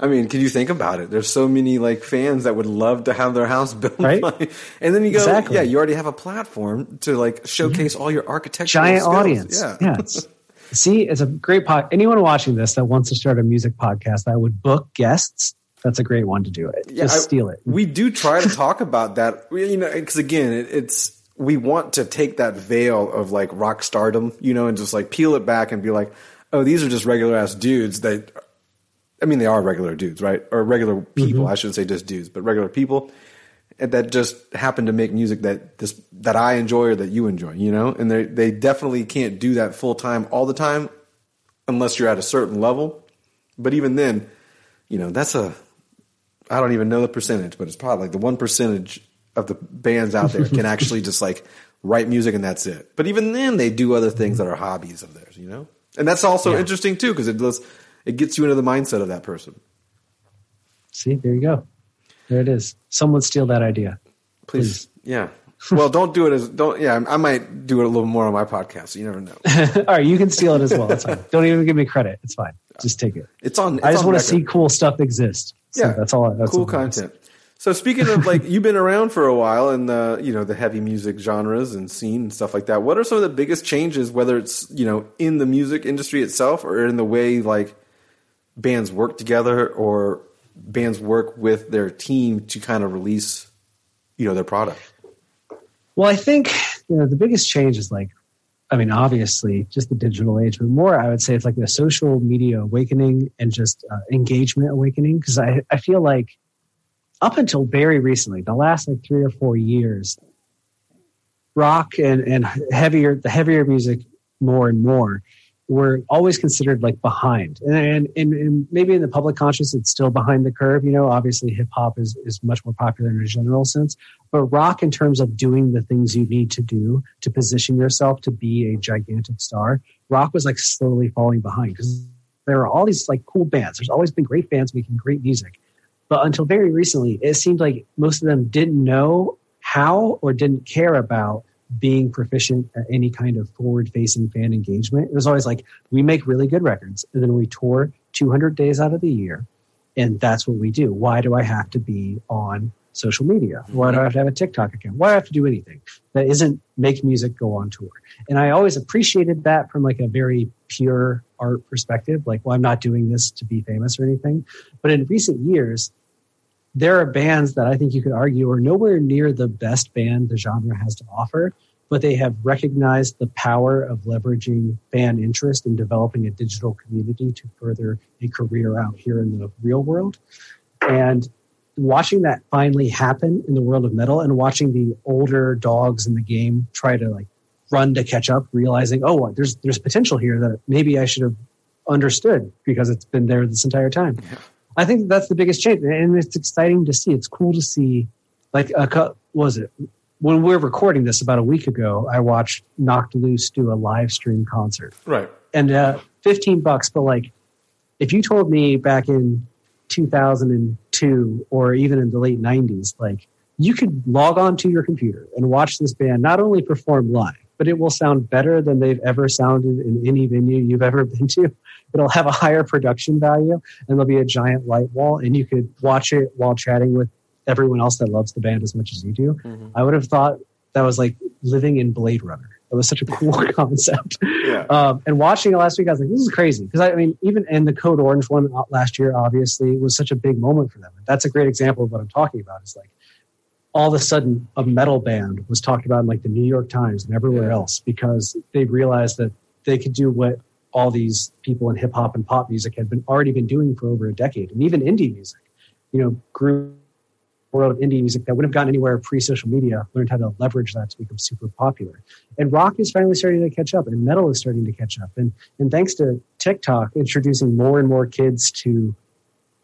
I mean, can you think about it? There's so many like fans that would love to have their house built, Right? by- and then you go, Exactly. yeah, you already have a platform to like showcase mm-hmm. all your architectural giant skills. audience. Yeah, Yeah. it's- See, it's a great pod. Anyone watching this that wants to start a music podcast that would book guests, that's a great one to do it. Yeah, Just I- steal it. We do try to talk about that, you know, because again, it, it's we want to take that veil of like rock stardom, you know, and just like peel it back and be like, oh, these are just regular ass dudes that. I mean, they are regular dudes, right? Or regular mm-hmm. people. I shouldn't say just dudes, but regular people that just happen to make music that this that I enjoy or that you enjoy, you know. And they they definitely can't do that full time all the time, unless you're at a certain level. But even then, you know, that's a I don't even know the percentage, but it's probably like the one percentage of the bands out there can actually just like write music and that's it. But even then, they do other things that are hobbies of theirs, you know. And that's also Yeah. interesting too because it does it gets you into the mindset of that person. See, there you go. There it is. Someone steal that idea. Please, yeah. Well, don't do it as don't. Yeah, I might do it a little more on my podcast. You never know. All right, you can steal it as well. It's fine. Don't even give me credit. It's fine. Just take it. It's on. It's I just want to see cool stuff exist. So Yeah, that's all. That's cool all that is. content. So speaking of like, you've been around for a while in the you know the heavy music genres and scene and stuff like that. What are some of the biggest changes, whether it's you know in the music industry itself or in the way like bands work together or bands work with their team to kind of release you know their product? Well, I think you know the biggest change is like, I mean, obviously just the digital age, but more I would say it's like the social media awakening and just uh, engagement awakening. Because I I feel like up until very recently, the last like three or four years, rock and and heavier the heavier music more and more were always considered like behind. And, and, and, maybe in the public conscious it's still behind the curve. You know obviously hip hop is, is much more popular in a general sense. But rock in terms of doing the things you need to do to position yourself to be a gigantic star rock was like slowly falling behind. Because there are all these like cool bands. There's always been great bands making great music. But until very recently it seemed like most of them didn't know how or didn't care about being proficient at any kind of forward facing fan engagement. It was always like, we make really good records and then we tour 200 days out of the year. And that's what we do. Why do I have to be on social media? Why do I have to have a TikTok account? Why do I have to do anything that isn't make music go on tour? And I always appreciated that from like a very pure art perspective. Like, well, I'm not doing this to be famous or anything. But in recent years, there are bands that I think you could argue are nowhere near the best band the genre has to offer, but they have recognized the power of leveraging fan interest in developing a digital community to further a career out here in the real world. And watching that finally happen in the world of metal and watching the older dogs in the game try to like run to catch up, realizing, oh, there's there's potential here that maybe I should have understood because it's been there this entire time. I think that's the biggest change, and it's exciting to see. It's cool to see. Like, a, was it when we were recording this about a week ago? I watched Knocked Loose do a live stream concert, Right. and uh, fifteen bucks. But like, if you told me back in two thousand and two, or even in the late nineties, like you could log on to your computer and watch this band not only perform live, but it will sound better than they've ever sounded in any venue you've ever been to. It'll have a higher production value and there'll be a giant light wall and you could watch it while chatting with everyone else that loves the band as much as you do. I would have thought that was like living in Blade Runner. It was such a cool concept. Yeah. Um, and watching it last week, I was like, this is crazy. Because I, I mean, even in the Code Orange one last year, obviously, was such a big moment for them. That's a great example of what I'm talking about. It's like all of a sudden a metal band was talked about in like the New York Times and everywhere Yeah. else because they realized that they could do what all these people in hip hop and pop music had been already been doing for over a decade, and even indie music. You know, grew world of indie music that wouldn't have gotten anywhere pre-social media learned how to leverage that to become super popular. And rock is finally starting to catch up, and metal is starting to catch up. And and thanks to TikTok introducing more and more kids to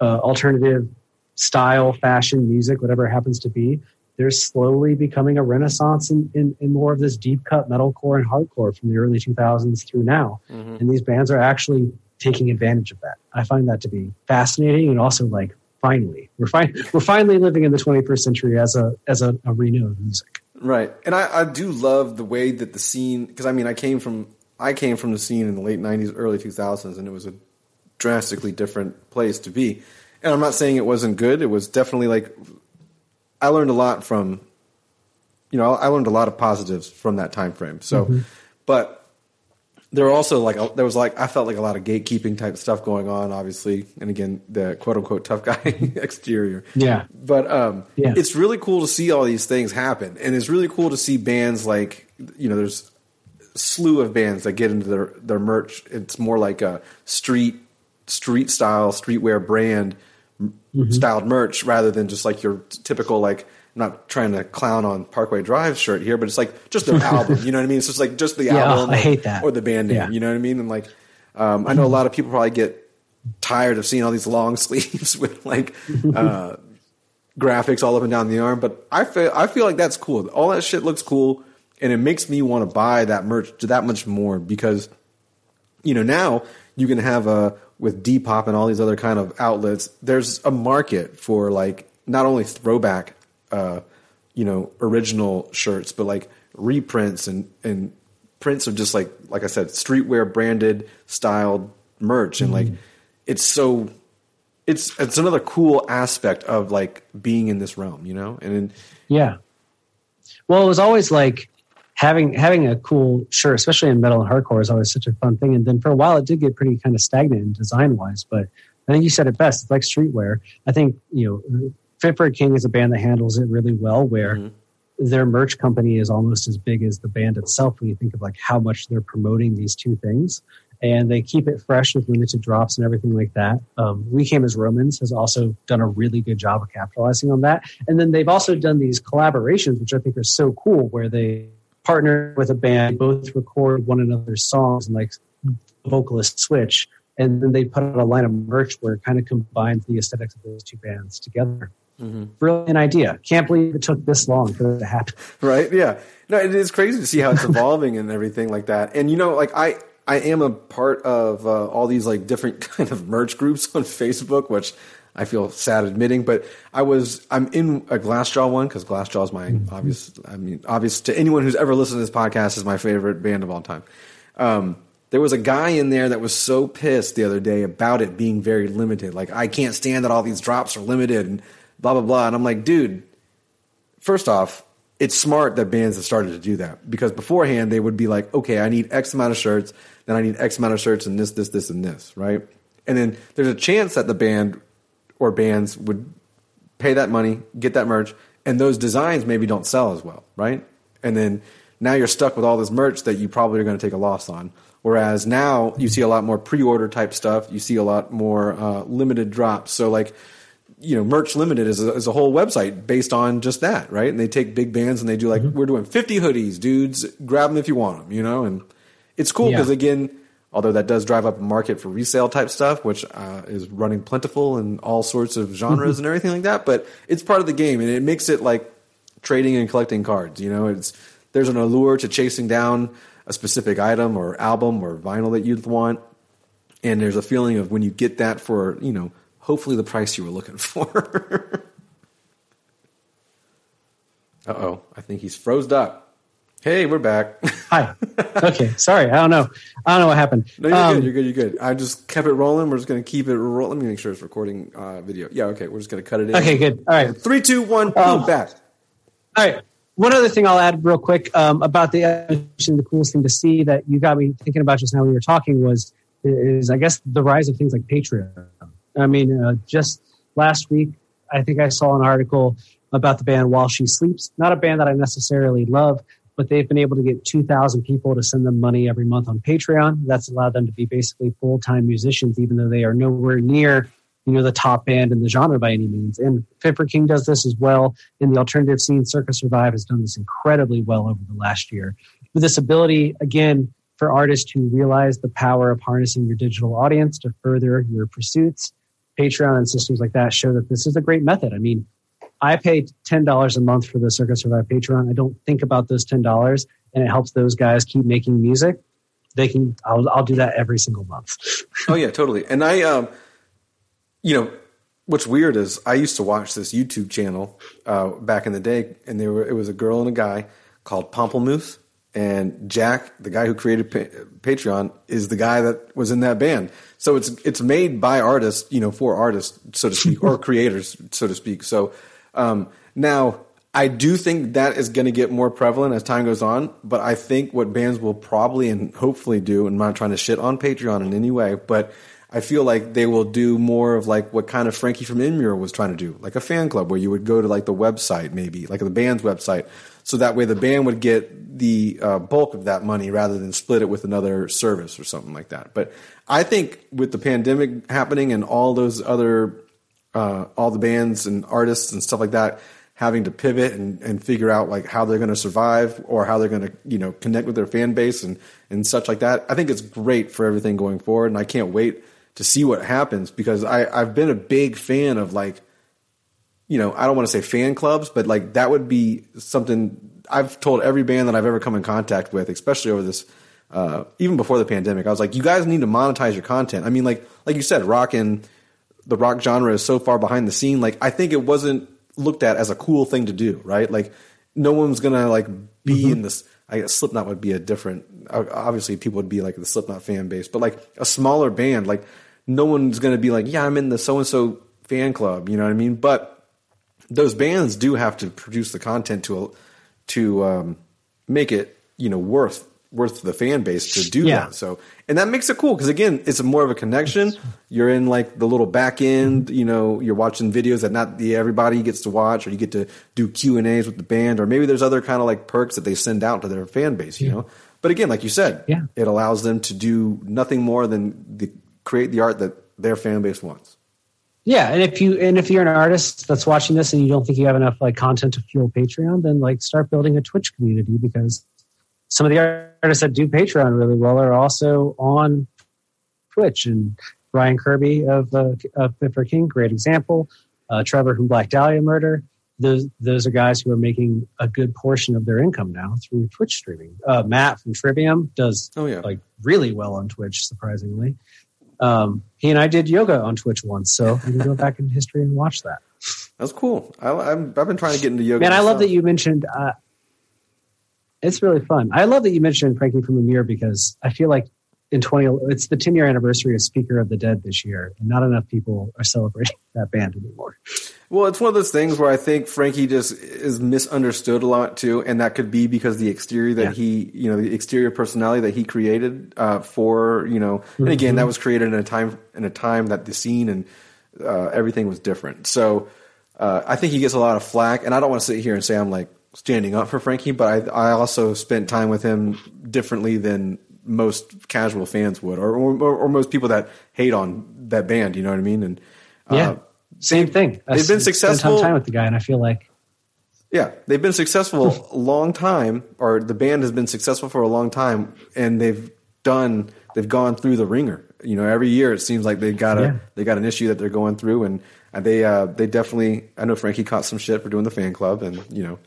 uh, alternative style, fashion, music, whatever it happens to be, there's slowly becoming a renaissance in, in, in more of this deep cut metalcore and hardcore from the early 2000s through now. Mhm. And these bands are actually taking advantage of that. I find that to be fascinating and also like finally we're fin- we're finally living in the 21st century as a as a arena of music. Right, and I, I do love the way that the scene because I mean I came from I came from the scene in the late '90s, early 2000s, and it was a drastically different place to be. And I'm not saying it wasn't good. It was definitely like I learned a lot from, you know, I learned a lot of positives from that time frame. So, but there were also like there was like I felt like a lot of gatekeeping type stuff going on, obviously, and again the quote unquote tough guy exterior. Yeah. But um, Yeah. it's really cool to see all these things happen, and it's really cool to see bands like you know, there's a slew of bands that get into their their merch. It's more like a street street style streetwear brand m- styled merch rather than just like your typical like. I'm not trying to clown on Parkway Drive shirt here, but it's like just their album. You know what I mean? It's just like just the Yeah, album. I or- hate that. Or the band name. Yeah. You know what I mean? And like, um, I know a lot of people probably get tired of seeing all these long sleeves with like uh, graphics all up and down the arm, but I feel I feel like that's cool. All that shit looks cool, and it makes me want to buy that merch that much more because you know now you can have a with Depop and all these other kind of outlets. There's a market for like not only throwback, uh, you know, original shirts, but like reprints and and prints of just like like I said, streetwear branded styled merch, and like it's so it's it's another cool aspect of like being in this realm, you know, and then, Yeah. Well, it was always like having having a cool shirt, especially in metal and hardcore, is always such a fun thing. And then for a while, it did get pretty kind of stagnant in design wise. But I think you said it best. It's like streetwear. I think you know, Fit for a King is a band that handles it really well. Where their merch company is almost as big as the band itself. When you think of like how much they're promoting these two things. And they keep it fresh with limited drops and everything like that. Um, we Came as Romans has also done a really good job of capitalizing on that. And then they've also done these collaborations, which I think are so cool, where they partner with a band, both record one another's songs and like vocalist switch. And then they put out a line of merch where it kind of combines the aesthetics of those two bands together. Brilliant idea. Can't believe it took this long for that to happen. right? Yeah, no, it is crazy to see how it's evolving and everything like that. And you know, like I I am a part of uh, all these like different kind of merch groups on Facebook, which I feel sad admitting, but I was I'm in a Glassjaw one because Glassjaw is my obvious. I mean, obvious to anyone who's ever listened to this podcast is my favorite band of all time. Um, there was a guy in there that was so pissed the other day about it being very limited. Like I can't stand that all these drops are limited and blah blah blah. And I'm like, dude, first off, it's smart that bands have started to do that because beforehand they would be like, okay, I need X amount of shirts, then I need X amount of shirts and this, this, this, and this, right? And then there's a chance that the band or bands would pay that money, get that merch, and those designs maybe don't sell as well, right? And then now you're stuck with all this merch that you probably are going to take a loss on. Whereas now you see a lot more pre-order type stuff, you see a lot more uh, limited drops. So like you know, Merch Limited is a, is a whole website based on just that, right? And they take big bands and they do like, we're doing 50 hoodies, dudes, grab them if you want them, you know? And it's cool Yeah. because, again, although that does drive up a market for resale type stuff, which uh, is running plentiful in all sorts of genres and everything like that, but it's part of the game and it makes it like trading and collecting cards, you know? It's There's an allure to chasing down a specific item or album or vinyl that you'd want and there's a feeling of when you get that for you know hopefully the price you were looking for. Uh-oh. I think he's froze up hey we're back Hi. Okay. Sorry. I don't know. I don't know what happened. no you're Um, good you're good you're good i just kept it rolling we're just going to keep it rolling let me make sure it's recording uh, video yeah okay we're just going to cut it in Okay. Good. All right. three two one Um, boom back All right. One other thing I'll add real quick um, about the evolution, the coolest thing to see that you got me thinking about just now when we were talking was is I guess the rise of things like Patreon. I mean, uh, just last week I think I saw an article about the band While She Sleeps. Not a band that I necessarily love, but they've been able to get 2,000 people to send them money every month on Patreon. That's allowed them to be basically full time musicians, even though they are nowhere near you know the top band in the genre by any means. And for King does this as well in the alternative scene. Circa Survive has done this incredibly well over the last year. With this ability, again, for artists to realize the power of harnessing your digital audience to further your pursuits, Patreon and systems like that show that this is a great method. I mean, I pay ten dollars a month for the Circa Survive Patreon. I don't think about those ten dollars, and it helps those guys keep making music. They can. I'll, I'll do that every single month. oh yeah, totally. And I um you know, what's weird is I used to watch this YouTube channel uh, back in the day, and there were it was a girl and a guy called Pomplamoose, and Jack, the guy who created pa- Patreon, is the guy that was in that band. So it's it's made by artists, you know, for artists, so to speak, or creators, so to speak. So um, now. I do think that is going to get more prevalent as time goes on, but I think what bands will probably and hopefully do, and I'm not trying to shit on Patreon in any way, but I feel like they will do more of like what kind of Frankie from Emmure was trying to do, like a fan club where you would go to like the website, maybe like the band's website, so that way the band would get the uh, bulk of that money rather than split it with another service or something like that. But I think with the pandemic happening and all those other, uh, all the bands and artists and stuff like that having to pivot and, and figure out like how they're going to survive or how they're going to you know connect with their fan base and and such like that. I think it's great for everything going forward, and I can't wait to see what happens because I, I've been a big fan of like, you know, I don't want to say fan clubs, but like that would be something I've told every band that I've ever come in contact with, especially over this, uh, even before the pandemic. I was like, you guys need to monetize your content. I mean, like, like you said, rock and the rock genre is so far behind the scene. Like, I think it wasn't looked at as a cool thing to do, right? Like, no one's gonna like be mm-hmm. in this. I guess Slipknot would be a different. Obviously, people would be like the Slipknot fan base, but like a smaller band, like no one's going to be like, yeah, I'm in the so and so fan club. You know what I mean? But those bands do have to produce the content to to um, make it you know worth worth the fan base to do yeah. that. So and that makes it cool because again, it's more of a connection. You're in like the little back end. You know, you're watching videos that not the everybody gets to watch, or you get to do Q and A's with the band, or maybe there's other kind of like perks that they send out to their fan base. You yeah. know. But again, like you said, yeah. it allows them to do nothing more than the create the art that their fan base wants. Yeah, and if you and if you're an artist that's watching this and you don't think you have enough like content to fuel Patreon, then like start building a Twitch community because some of the artists that do Patreon really well are also on Twitch. And Ryan Kirby of uh, of Fit King, great example. Uh, Trevor from Black Dahlia Murder. Those those are guys who are making a good portion of their income now through Twitch streaming. Uh, Matt from Trivium does oh, yeah. like really well on Twitch, surprisingly. Um, he and I did yoga on Twitch once, so you can go back in history and watch that. That's cool. I, have been trying to get into yoga. Man, myself. I love that you mentioned. Uh, it's really fun. I love that you mentioned Frankie from the Emmure because I feel like in 20 it's the 10 year anniversary of Speaker of the Dead this year, and not enough people are celebrating that band anymore. Well, it's one of those things where I think Frankie just is misunderstood a lot too, and that could be because the exterior that yeah. he, you know, the exterior personality that he created uh, for, you know, and again, mm-hmm. that was created in a time in a time that the scene and uh, everything was different. So uh, I think he gets a lot of flack, and I don't want to sit here and say I'm like standing up for Frankie, but I, I also spent time with him differently than most casual fans would, or, or, or most people that hate on that band. You know what I mean? And uh, yeah same thing. They've been successful. time with the guy, and I feel like yeah, they've been successful a long time, or the band has been successful for a long time, and they've done they've gone through the ringer. You know, every year it seems like they got a yeah. they got an issue that they're going through, and, and they uh, they definitely. I know Frankie caught some shit for doing the fan club, and you know,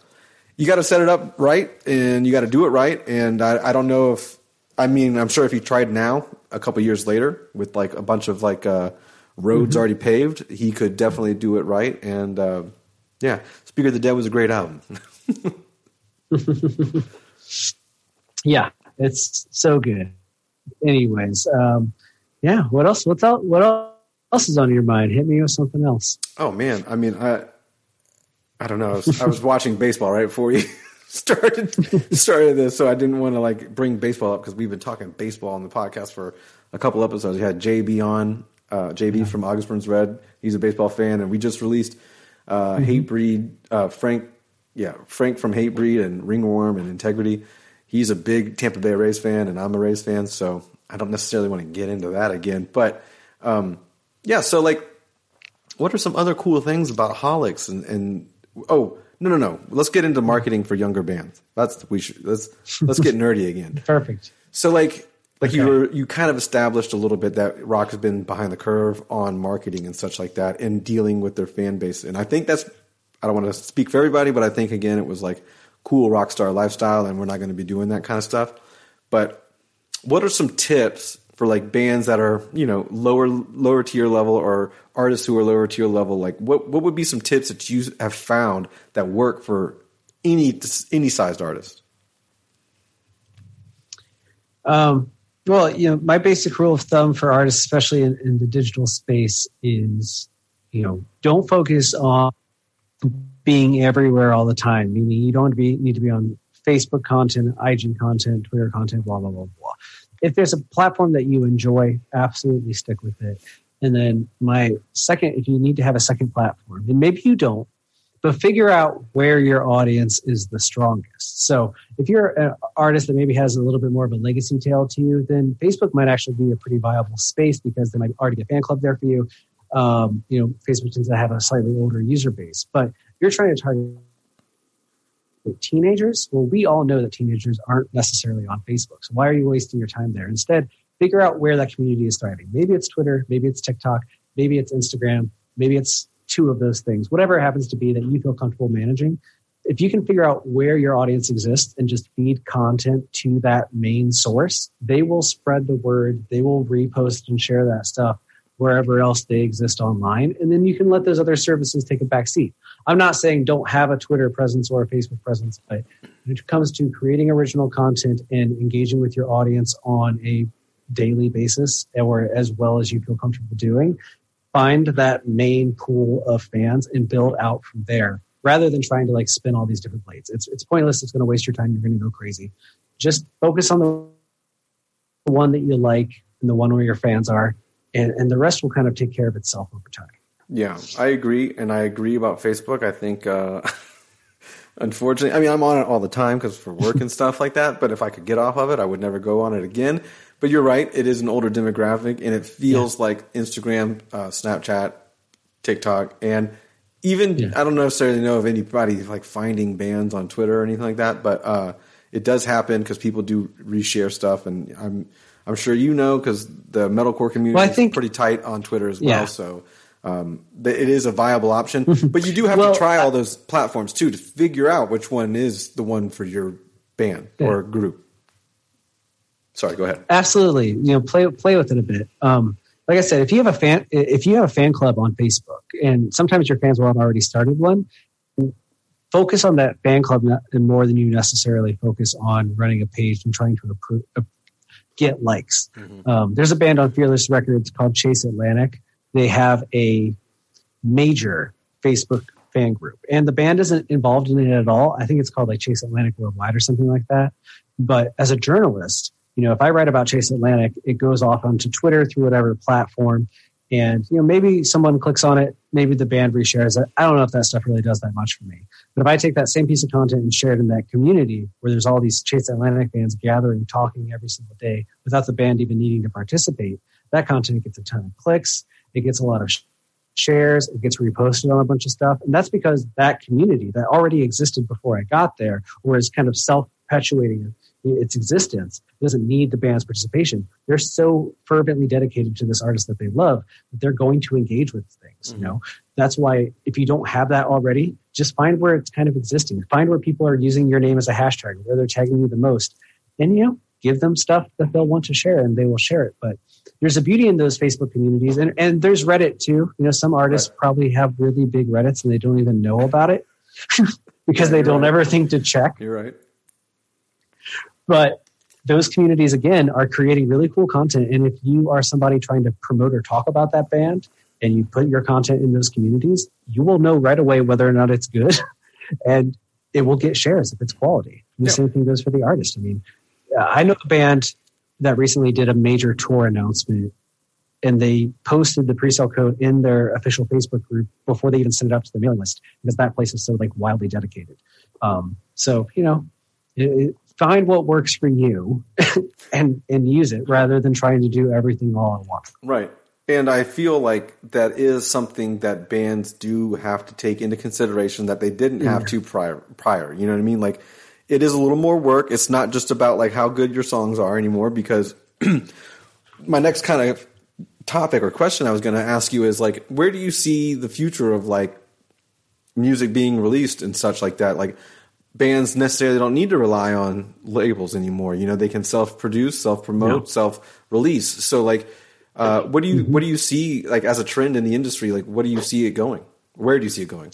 you got to set it up right, and you got to do it right. And I, I don't know if I mean I'm sure if he tried now, a couple years later, with like a bunch of like. Uh, roads mm-hmm. already paved, he could definitely do it right. And uh, yeah, Speaker of the Dead was a great album. yeah, it's so good. Anyways, um, yeah. What else? What's out? What else is on your mind? Hit me with something else. Oh man, I mean, I I don't know. I was, I was watching baseball right before you started started this, so I didn't want to like bring baseball up because we've been talking baseball on the podcast for a couple episodes. We had JB on uh, JB yeah. from August Burns Red. He's a baseball fan, and we just released uh, Hatebreed, uh, Frank, yeah, Frank from Hatebreed and Ringworm and Integrity. He's a big Tampa Bay Rays fan, and I'm a Rays fan, so I don't necessarily want to get into that again. But um, yeah, so like, what are some other cool things about Haulix? And, and oh, no, no, no. Let's get into marketing for younger bands. That's we should let's let's get nerdy again. Perfect. So like like you were you kind of established a little bit that rock has been behind the curve on marketing and such like that and dealing with their fan base and i think that's i don't want to speak for everybody but i think again it was like cool rock star lifestyle and we're not going to be doing that kind of stuff but what are some tips for like bands that are you know lower lower tier level or artists who are lower tier level like what what would be some tips that you have found that work for any any sized artist Um, well, you know, my basic rule of thumb for artists, especially in, in the digital space, is you know, don't focus on being everywhere all the time. Meaning, you don't be, need to be on Facebook content, IG content, Twitter content, blah blah blah blah. If there's a platform that you enjoy, absolutely stick with it. And then my second, if you need to have a second platform, and maybe you don't, but figure out where your audience is the strongest. So if you're an artist that maybe has a little bit more of a legacy tail to you, then Facebook might actually be a pretty viable space because they might already get fan club there for you. Um, you know, Facebook tends to have a slightly older user base, but you're trying to target teenagers. Well, we all know that teenagers aren't necessarily on Facebook. So why are you wasting your time there? Instead, figure out where that community is thriving. Maybe it's Twitter, maybe it's TikTok, maybe it's Instagram, maybe it's two of those things, whatever it happens to be that you feel comfortable managing. If you can figure out where your audience exists and just feed content to that main source, they will spread the word. They will repost and share that stuff wherever else they exist online. And then you can let those other services take a back seat. I'm not saying don't have a Twitter presence or a Facebook presence, but when it comes to creating original content and engaging with your audience on a daily basis or as well as you feel comfortable doing, find that main pool of fans and build out from there rather than trying to like spin all these different plates. It's it's pointless. It's going to waste your time. You're going to go crazy. Just focus on the one that you like and the one where your fans are, and, and the rest will kind of take care of itself over time. Yeah, I agree, and I agree about Facebook. I think, uh, unfortunately, I mean, I'm on it all the time because for work and stuff like that. But if I could get off of it, I would never go on it again. But you're right; it is an older demographic, and it feels like Instagram, uh, Snapchat, TikTok, and even Yeah. I don't necessarily know of anybody like finding bands on Twitter or anything like that. But uh, it does happen because people do reshare stuff, and I'm I'm sure you know because the metalcore community Well, I is think- pretty tight on Twitter as well. Yeah. So um, it is a viable option, but you do have Well, to try all those platforms too to figure out which one is the one for your band or group. Sorry, go ahead. Absolutely, you know, play play with it a bit. Um, like I said, if you have a fan, if you have a fan club on Facebook, and sometimes your fans will have already started one, focus on that fan club and more than you necessarily focus on running a page and trying to approve, uh, get likes. Um, there's a band on Fearless Records called Chase Atlantic. They have a major Facebook fan group, and the band isn't involved in it at all. I think it's called like Chase Atlantic Worldwide or something like that. But as a journalist, you know, if I write about Chase Atlantic, it goes off onto Twitter through whatever platform. And, you know, maybe someone clicks on it, maybe the band reshares it. I don't know if that stuff really does that much for me. But if I take that same piece of content and share it in that community where there's all these Chase Atlantic fans gathering, talking every single day without the band even needing to participate, that content gets a ton of clicks. It gets a lot of shares. It gets reposted on a bunch of stuff. And that's because that community that already existed before I got there or is kind of self perpetuating its existence it doesn't need the band's participation. They're so fervently dedicated to this artist that they love that they're going to engage with things. You mm-hmm. know, that's why if you don't have that already, just find where it's kind of existing. Find where people are using your name as a hashtag, where they're tagging you the most, and you know, give them stuff that they'll want to share, and they will share it. But there's a beauty in those Facebook communities, and and there's Reddit too. You know, some artists probably have really big Reddits and they don't even know about it because they don't ever think to check You're right. but those communities again are creating really cool content and if you are somebody trying to promote or talk about that band and you put your content in those communities you will know right away whether or not it's good and it will get shares if it's quality and the Yeah. same thing goes for the artist i mean uh, i know a band that recently did a major tour announcement and they posted the pre-sale code in their official Facebook group before they even sent it out to the mailing list because that place is so like wildly dedicated. Um, so you know, it, it, find what works for you and and use it rather than trying to do everything all at once. Right. And I feel like that is something that bands do have to take into consideration that they didn't have to prior. Prior, you know what I mean? Like, it is a little more work. It's not just about like how good your songs are anymore. Because my next kind of topic or question I was going to ask you is like, where do you see the future of like music being released and such like that? Like, bands necessarily don't need to rely on labels anymore. You know, they can self produce, self promote, Yeah. self release. So like uh, what do you what do you see like as a trend in the industry? Like what do you see it going? Where do you see it going?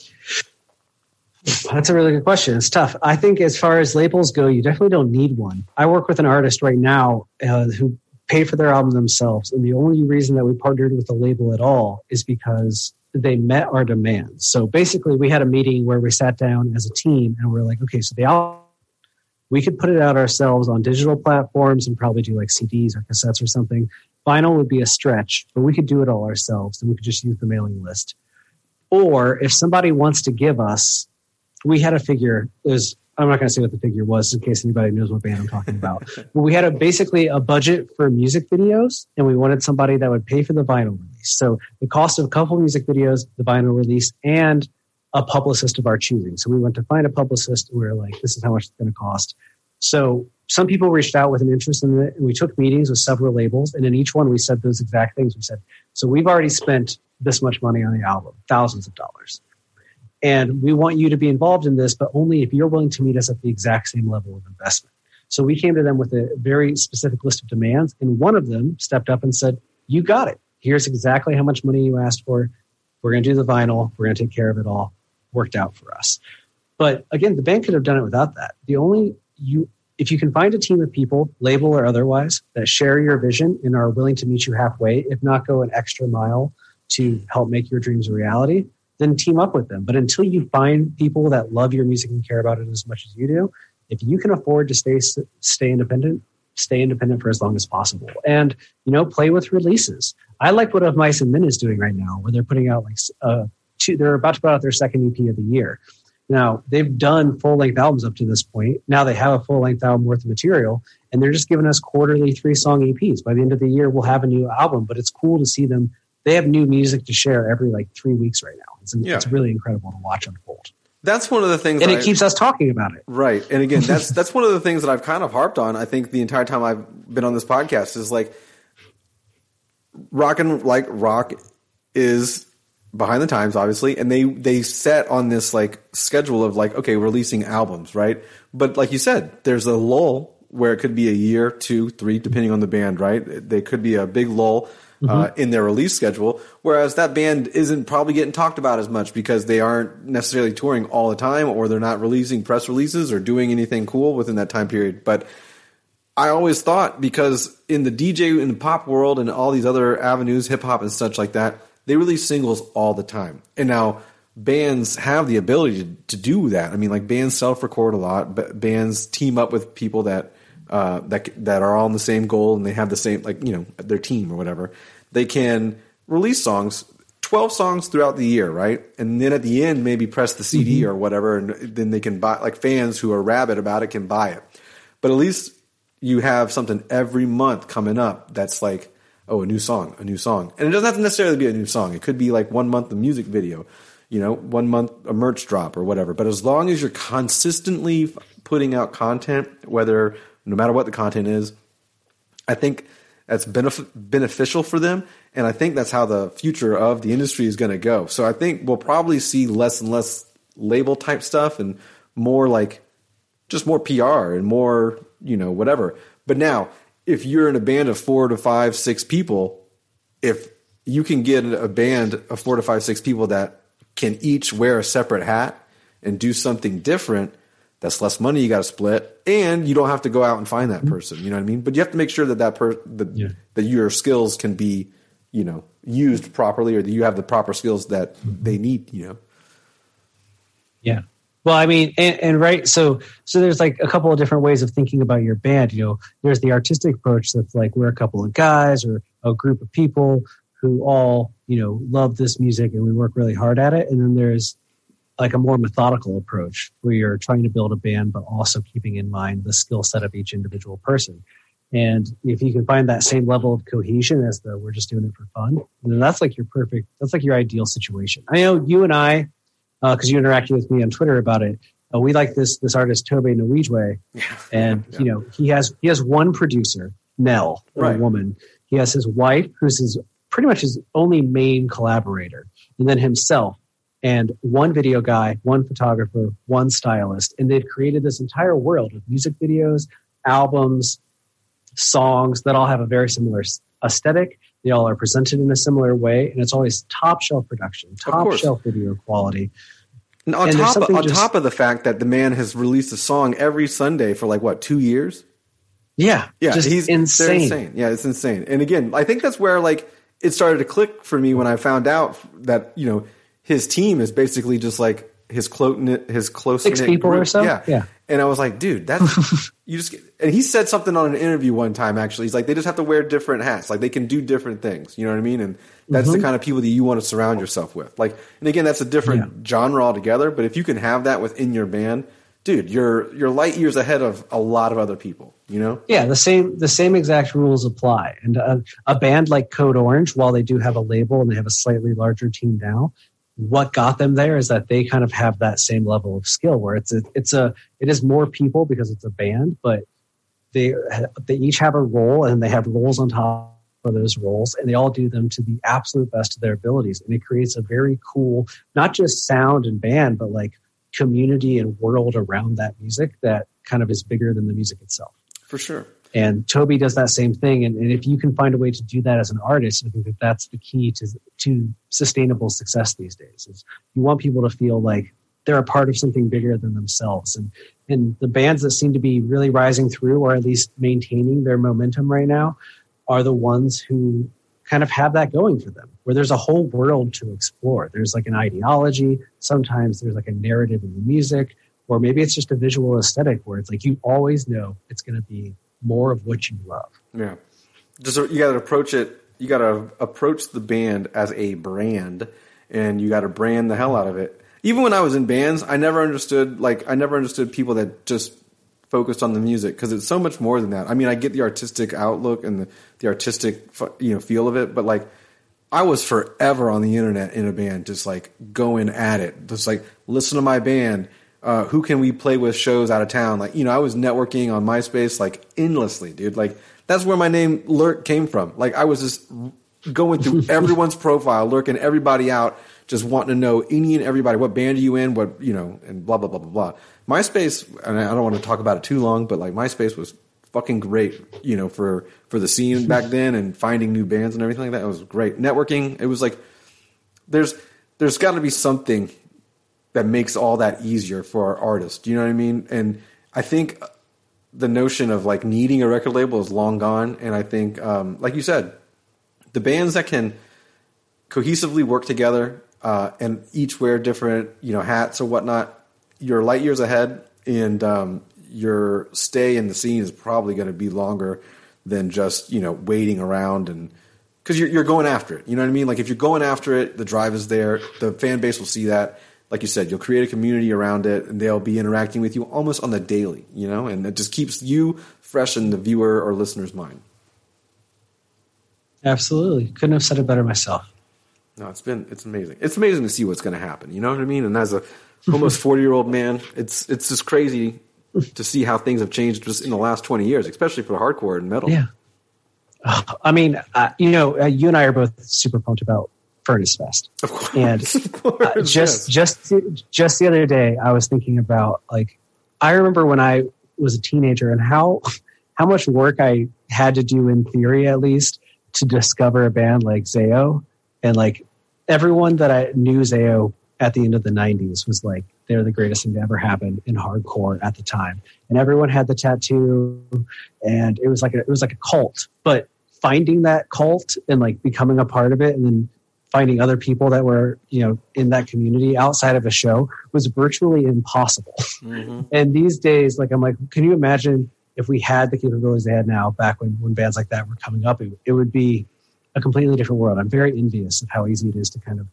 That's a really good question. It's tough. I think as far as labels go, you definitely don't need one. I work with an artist right now uh, who paid for their album themselves, and the only reason that we partnered with a label at all is because they met our demands. So basically, we had a meeting where we sat down as a team and we're like, okay, so the album we could put it out ourselves on digital platforms and probably do like CDs or cassettes or something. Vinyl would be a stretch, but we could do it all ourselves and we could just use the mailing list. Or if somebody wants to give us, we had a figure. It was I'm not going to say what the figure was in case anybody knows what band I'm talking about. but we had a basically a budget for music videos, and we wanted somebody that would pay for the vinyl release. So the cost of a couple music videos, the vinyl release, and a publicist of our choosing. So we went to find a publicist, and we were like, "This is how much it's going to cost." So some people reached out with an interest in it, and we took meetings with several labels, and in each one we said those exact things. We said, "So we've already spent this much money on the album, thousands of dollars." And we want you to be involved in this, but only if you're willing to meet us at the exact same level of investment. So we came to them with a very specific list of demands, and one of them stepped up and said, You got it. Here's exactly how much money you asked for. We're going to do the vinyl. We're going to take care of it all. Worked out for us. But again, the band could have done it without that. The only you, if you can find a team of people, label or otherwise, that share your vision and are willing to meet you halfway, if not go an extra mile to help make your dreams a reality, then team up with them. But until you find people that love your music and care about it as much as you do, if you can afford to stay stay independent, stay independent for as long as possible, and you know play with releases. I like what Of Mice and Men is doing right now, where they're putting out like uh, two, they're about to put out their second EP of the year. Now they've done full length albums up to this point. Now they have a full length album worth of material, and they're just giving us quarterly three song EPs. By the end of the year, we'll have a new album. But it's cool to see them. They have new music to share every like three weeks right now. It's, Yeah. it's really incredible to watch unfold, That's one of the things and it I- keeps us talking about it. Right. And again, that's that's one of the things that I've kind of harped on. I think the entire time I've been on this podcast is like rock and like rock is behind the times, obviously, and they they set on this like schedule of like okay, releasing albums, right? But like you said, there's a lull where it could be a year, two, three, depending on the band, right? They could be a big lull. Uh, in their release schedule, whereas that band isn't probably getting talked about as much because they aren't necessarily touring all the time, or they're not releasing press releases or doing anything cool within that time period. But I always thought because in the DJ and the pop world and all these other avenues, hip hop and such like that, they release singles all the time. And now bands have the ability to, to do that. I mean, like bands self record a lot, but bands team up with people that uh, that that are all on the same goal and they have the same like you know their team or whatever. They can release songs. 12 songs throughout the year, right? And then at the end, maybe press the CD mm-hmm. or whatever, and then they can buy, like fans who are rabid about it can buy it. But at least you have something every month coming up that's like, oh, a new song, a new song. And it doesn't have to necessarily be a new song. It could be like one month a music video, you know, one month a merch drop or whatever. But as long as you're consistently putting out content, whether no matter what the content is, I think that's benef- beneficial for them. And I think that's how the future of the industry is going to go. So I think we'll probably see less and less label type stuff and more like just more PR and more, you know, whatever. But now, if you're in a band of four to five, six people, if you can get a band of four to five, six people that can each wear a separate hat and do something different, that's less money you got to split, and you don't have to go out and find that mm-hmm. person. You know what I mean? But you have to make sure that that per that, that your skills can be, you know, used properly, or that you have the proper skills that mm-hmm. they need. You know. Yeah. Well, I mean, and, and right, so so there's like a couple of different ways of thinking about your band. You know, there's the artistic approach that's like we're a couple of guys or a group of people who all you know love this music and we work really hard at it and then there's like a more methodical approach where you're trying to build a band but also keeping in mind the skill set of each individual person and if you can find that same level of cohesion as the we're just doing it for fun then that's like your perfect that's like your ideal situation i know you and i because uh, you interacted with me on twitter about it uh, we like this this artist Tobe Nwigwe, yeah. and yeah. you know he has he has one producer Nell, right. a woman. He has his wife, who's his pretty much his only main collaborator, and then himself, and one video guy, one photographer, one stylist, and they've created this entire world of music videos, albums, songs that all have a very similar aesthetic. They all are presented in a similar way, and it's always top shelf production, top shelf video quality. And on and top of, on just, top of the fact that the man has released a song every Sunday for like what two years? Yeah, yeah, he's insane. insane. Yeah, it's insane. And again, I think that's where like it started to click for me when I found out that you know his team is basically just like his close his close six people group. or so. Yeah, yeah. And I was like, dude, that's you just. And he said something on an interview one time. Actually, he's like, they just have to wear different hats. Like they can do different things. You know what I mean? And that's mm-hmm. the kind of people that you want to surround yourself with. Like, and again, that's a different yeah. genre altogether. But if you can have that within your band, dude, you're you're light years ahead of a lot of other people. You know? Yeah, the same the same exact rules apply. And a, a band like Code Orange, while they do have a label and they have a slightly larger team now, what got them there is that they kind of have that same level of skill where it's a, it's a it is more people because it's a band but they they each have a role and they have roles on top of those roles and they all do them to the absolute best of their abilities. And it creates a very cool not just sound and band but like community and world around that music that kind of is bigger than the music itself. For sure and Toby does that same thing. And, and, if you can find a way to do that as an artist, I think that that's the key to, to sustainable success these days. Is you want people to feel like they're a part of something bigger than themselves. And, and the bands that seem to be really rising through, or at least maintaining their momentum right now, are the ones who kind of have that going for them, where there's a whole world to explore. There's like an ideology. Sometimes there's like a narrative in the music, or maybe it's just a visual aesthetic where it's like you always know it's going to be more of what you love. Yeah. Just you got to approach it. You got to approach the band as a brand, and you got to brand the hell out of it. Even when I was in bands, I never understood like I never understood people that just focused on the music because it's so much more than that. I mean, I get the artistic outlook and the, the artistic you know feel of it, but like I was forever on the internet in a band, just like going at it, just like listen to my band uh, who can we play with shows out of town? Like, you know, I was networking on MySpace like endlessly, dude. Like, that's where my name Lurk came from. Like, I was just going through everyone's profile, lurking everybody out, just wanting to know any and everybody. What band are you in? What, you know, and blah, blah, blah, blah, blah. MySpace, and I don't want to talk about it too long, but like, MySpace was fucking great, you know, for, for the scene back then and finding new bands and everything like that. It was great. Networking, it was like, there's, there's got to be something that makes all that easier for our artists. You know what I mean? And I think the notion of like needing a record label is long gone. And I think, um, like you said, the bands that can cohesively work together uh, and each wear different, you know, hats or whatnot, you're light years ahead, and um, your stay in the scene is probably going to be longer than just you know waiting around and because you're, you're going after it. You know what I mean? Like if you're going after it, the drive is there. The fan base will see that like you said, you'll create a community around it and they'll be interacting with you almost on the daily, you know, and it just keeps you fresh in the viewer or listener's mind. Absolutely. Couldn't have said it better myself. No, it's been it's amazing. It's amazing to see what's going to happen. You know what I mean? And as a almost 40-year-old man, it's it's just crazy to see how things have changed just in the last 20 years, especially for hardcore and metal. Yeah. I mean, uh, you know, uh, you and I are both super pumped about Furnace Fest. Of course, and of course, uh, just yes. just just the other day, I was thinking about like I remember when I was a teenager and how how much work I had to do in theory at least to discover a band like Zao and like everyone that I knew Zao at the end of the 90s was like they're the greatest thing to ever happen in hardcore at the time and everyone had the tattoo and it was like a, it was like a cult but finding that cult and like becoming a part of it and then finding other people that were you know in that community outside of a show was virtually impossible mm-hmm. and these days like i'm like can you imagine if we had the capabilities they had now back when, when bands like that were coming up it, it would be a completely different world. I'm very envious of how easy it is to kind of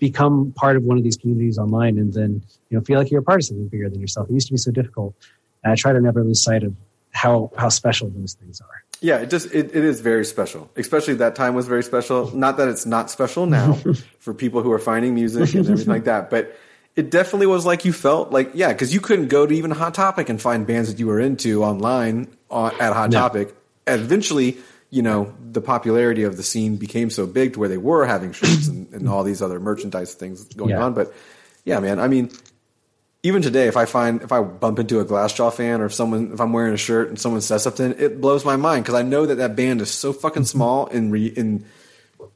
become part of one of these communities online and then you know feel like you're a part of something bigger than yourself. It used to be so difficult. And I try to never lose sight of how how special those things are. Yeah, it just it, it is very special. Especially that time was very special. Not that it's not special now for people who are finding music and everything like that, but it definitely was like you felt like yeah, because you couldn't go to even Hot Topic and find bands that you were into online uh, at Hot No. Topic. And eventually, you know, the popularity of the scene became so big to where they were having shirts and, and all these other merchandise things going Yeah. on. But yeah, man, I mean, even today, if I find if I bump into a Glassjaw fan or if someone if I'm wearing a shirt and someone says something, it blows my mind because I know that that band is so fucking mm-hmm. small in re, in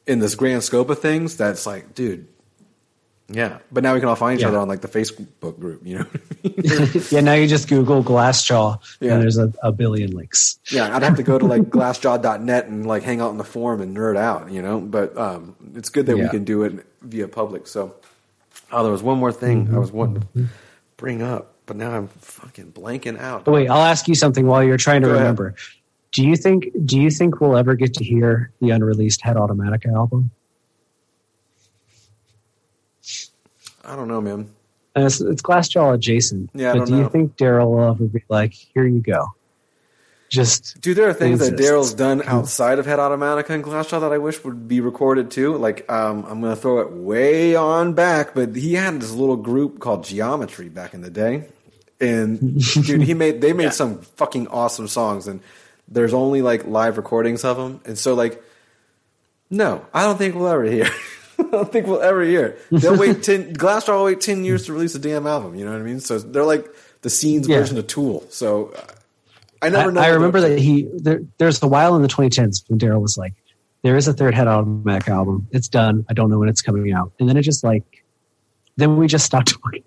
in this grand scope of things that it's like, dude, yeah. But now we can all find each Yeah. other on like the Facebook group, you know? I mean? yeah, now you just Google Glassjaw Yeah. and there's a, a billion links. yeah, I'd have to go to like glassjaw.net and like hang out in the forum and nerd out, you know. But um, it's good that we can do it via public. So, oh, there was one more thing I mm-hmm. was wanting to bring up, but now I'm fucking blanking out. Wait, I'll ask you something while you're trying to Go ahead. remember. Do you think do you think we'll ever get to hear the unreleased Head Automatica album? I don't know, man. And it's, it's Glassjaw adjacent. Yeah, I but do you think Daryl will ever be like, "Here you go"? Just Dude, there are things that. Daryl's done outside of Head Automatica and Glassjaw that I wish would be recorded too. Like, um, I'm going to throw it way on back, but he had this little group called Geometry back in the day. And dude, he made, they made some fucking awesome songs and there's only like live recordings of them. And so like, no, I don't think we'll ever hear. I don't think we'll ever hear. They'll wait ten. Glassjaw will wait ten years to release a damn album. You know what I mean? So they're like the scenes Yeah. version of Tool. So uh, I I, never know. I remember that he there, there's a while in the 2010s when Daryl was like, "There is a third Head Automatica album. It's done. I don't know when it's coming out." And then it just like, then we just stopped talking.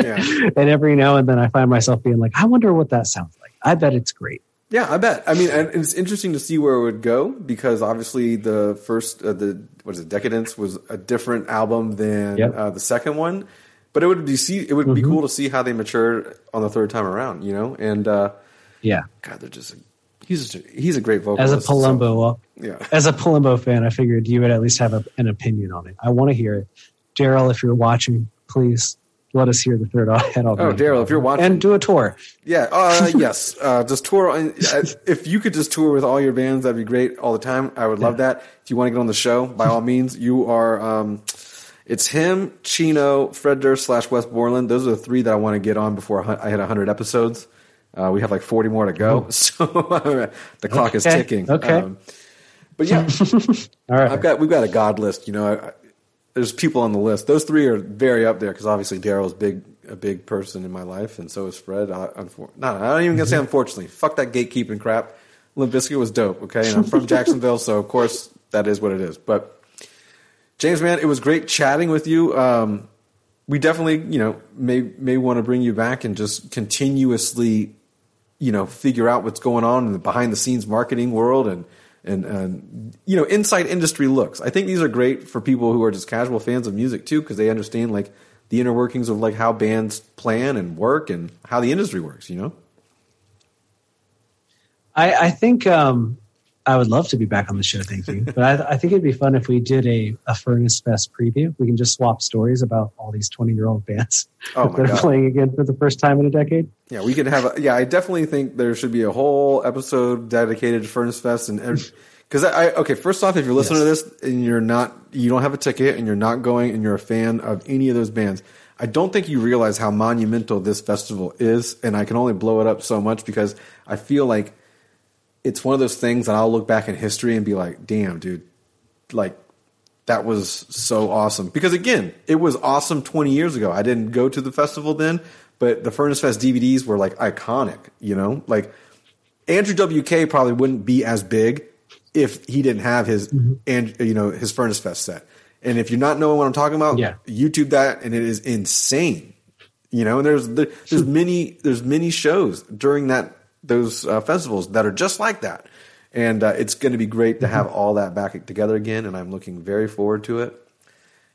Yeah. and every now and then I find myself being like, "I wonder what that sounds like." I bet it's great. Yeah, I bet. I mean, and it's interesting to see where it would go because obviously the first, uh, the what is it, Decadence was a different album than Yep. uh, the second one. But it would be see, it would be cool to see how they matured on the third time around, you know. And uh, Yeah. God, they're just he's he's a great vocalist. As a Palumbo, yeah, as a Palumbo fan, I figured you would at least have a, an opinion on it. I want to hear it. Daryl, if you're watching, please let us hear the third head Oh, Daryl, if you're watching, and do a tour. Yeah, uh, yes. Uh, just tour. On, uh, if you could just tour with all your bands, that'd be great all the time. I would love that. If you want to get on the show, by all means, you are. Um, it's him, Chino, Fred Durst slash Wes Borland. Those are the three that I want to get on before I hit 100 episodes. Uh, we have like 40 more to go, so the clock is ticking. okay. Um, but yeah, All right. I've got we've got a god list. You know, I, there's people on the list. Those three are very up there because obviously Daryl's big a big person in my life, and so is Fred. I, unfor- no, I don't even gonna say unfortunately. Fuck that gatekeeping crap. Limp Bizkit was dope. Okay, and I'm from Jacksonville, so of course that is what it is. But James, man, it was great chatting with you. Um, we definitely, you know, may may want to bring you back and just continuously you know figure out what's going on in the behind the scenes marketing world and and and you know inside industry looks. I think these are great for people who are just casual fans of music too because they understand like the inner workings of like how bands plan and work and how the industry works you know? I, I think um, I would love to be back on the show. Thank you. But I, I think it'd be fun if we did a, a Furnace Fest preview. We can just swap stories about all these 20 year old bands Oh that are God. playing again for the first time in a decade. yeah we could have a yeah i definitely think there should be a whole episode dedicated to furnace fest and because I, I okay first off if you're listening Yes. to this and you're not you don't have a ticket and you're not going and you're a fan of any of those bands i don't think you realize how monumental this festival is and i can only blow it up so much because i feel like it's one of those things that i'll look back in history and be like damn dude like that was so awesome. Because again it was awesome 20 years ago. I didn't go to the festival then but the furnace fest dvds were like iconic you know? Like andrew wk probably wouldn't be as big if he didn't have his mm-hmm. and you know his furnace fest set. And if you're not knowing what i'm talking about Yeah. youtube that and it is insane you know? And there's there- there's many there's many shows during that those uh, festivals that are just like that and uh, it's going to be great to have all that back together again and i'm looking very forward to it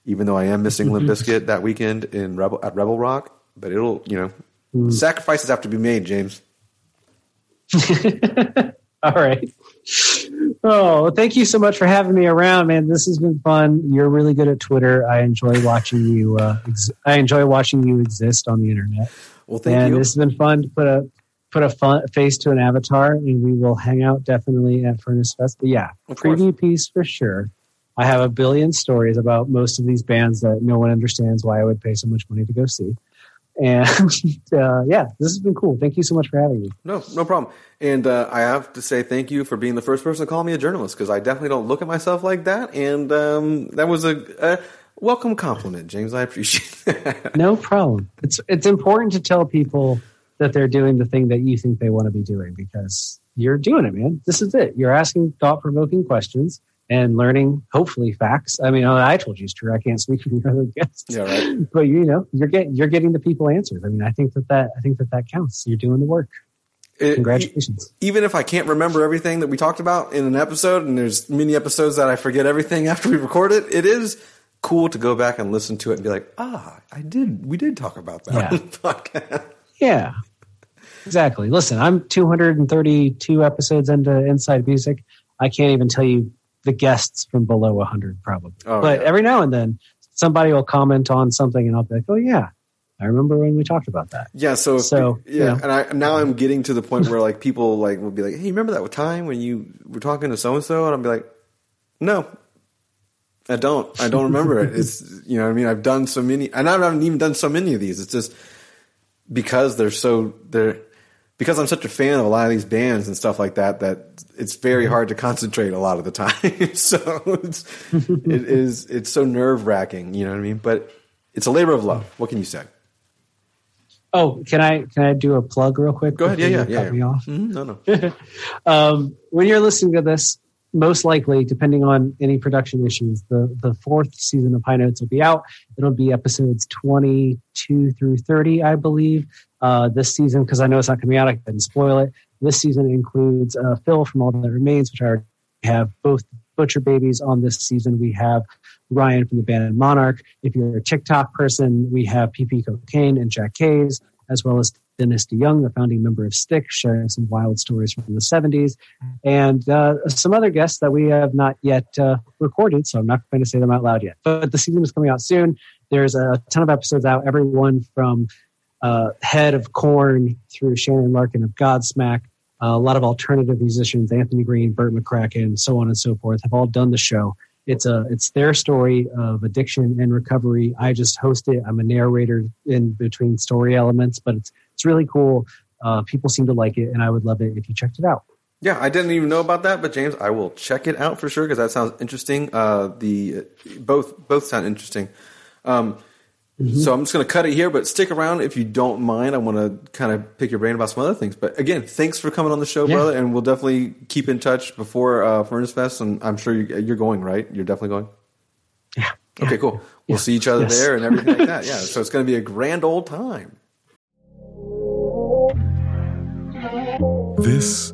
even though i am missing limp Bizkit that weekend in rebel at rebel rock but it'll you know sacrifices have to be made james All right. Oh, thank you so much for having me around, man. This has been fun. You're really good at Twitter. I enjoy watching you. Uh, ex- I enjoy watching you exist on the internet. Well, thank and you. this has been fun to put a put a fun, face to an avatar, and we will hang out definitely at Furnace Fest. But yeah, Of course. preview piece for sure. I have a billion stories about most of these bands that no one understands why I would pay so much money to go see. And uh, yeah, this has been cool. Thank you so much for having me. No, no problem. And uh, I have to say thank you for being the first person to call me a journalist because I definitely don't look at myself like that. And um, that was a, a welcome compliment, James. I appreciate that. No problem. It's it's important to tell people that they're doing the thing that you think they want to be doing because you're doing it, man. This is it. You're asking thought provoking questions and learning, hopefully, facts. I mean, I told you it's true. I can't speak for your other guests. Yeah, right. But you know, you're getting you're getting the people answers. I mean, I think that that I think that that counts. You're doing the work. It- Congratulations. even if I can't remember everything that we talked about in an episode, and there's many episodes that I forget everything after we record it, it is cool to go back and listen to it and be like, ah, I did, we did talk about that Yeah. on the podcast. Yeah, exactly. Listen, I'm 232 episodes into Inside Music. I can't even tell you the guests from below 100, probably. Oh, but yeah. every now and then, somebody will comment on something, and I'll be like, "Oh yeah, I remember when we talked about that." Yeah, so, So, yeah, you know. and I now I'm getting to the point where like people like will be like, "Hey, remember that time when you were talking to so and so?" And I'll be like, "No, I don't. I don't remember it." It's you know, what I mean, I've done so many, and I haven't even done so many of these. It's just because they're so they're because I'm such a fan of a lot of these bands and stuff like that that it's very hard to concentrate a lot of the time. so it's it is it's so nerve wracking. You know what I mean? But it's a labor of love. What can you say? Oh, can I can I do a plug real quick? Go ahead. Yeah, yeah, yeah. cut me off? Mhm. No, no. um, when you're listening to this, most likely, depending on any production issues, the, the fourth season of High Notes will be out. It'll be episodes 22 through 30, I believe, uh, this season, because I know it's not coming out. I couldn't spoil it. This season includes uh, Phil from All That Remains, which I already have both Butcher Babies on this season. We have Ryan from the band Monarch. If you're a TikTok person, we have PP Cocaine and Jack Kays, as well as Dennis DeYoung, the founding member of Styx, sharing some wild stories from the 70s, and uh, some other guests that we have not yet uh, recorded, so I'm not going to say them out loud yet. But the season is coming out soon. There's a ton of episodes out, everyone from uh, head of Korn through Shannon Larkin of Godsmack. Uh, a lot of alternative musicians, Anthony Green, Bert McCracken, so on and so forth, have all done the show. It's a it's their story of addiction and recovery. I just host it. I'm a narrator in between story elements, but it's it's really cool. Uh, people seem to like it, and I would love it if you checked it out. Yeah, I didn't even know about that, but James, I will check it out for sure because that sounds interesting. Uh, the both both sound interesting. Um, So I'm just going to cut it here, but stick around if you don't mind. I want to kind of pick your brain about some other things. But again, thanks for coming on the show, Yeah. brother, and we'll definitely keep in touch before uh, Furnace Fest. And I'm sure you're, you're going, right? You're definitely going. Yeah. Okay, cool. We'll see each other Yes. there and everything like that. Yeah, so it's going to be a grand old time. This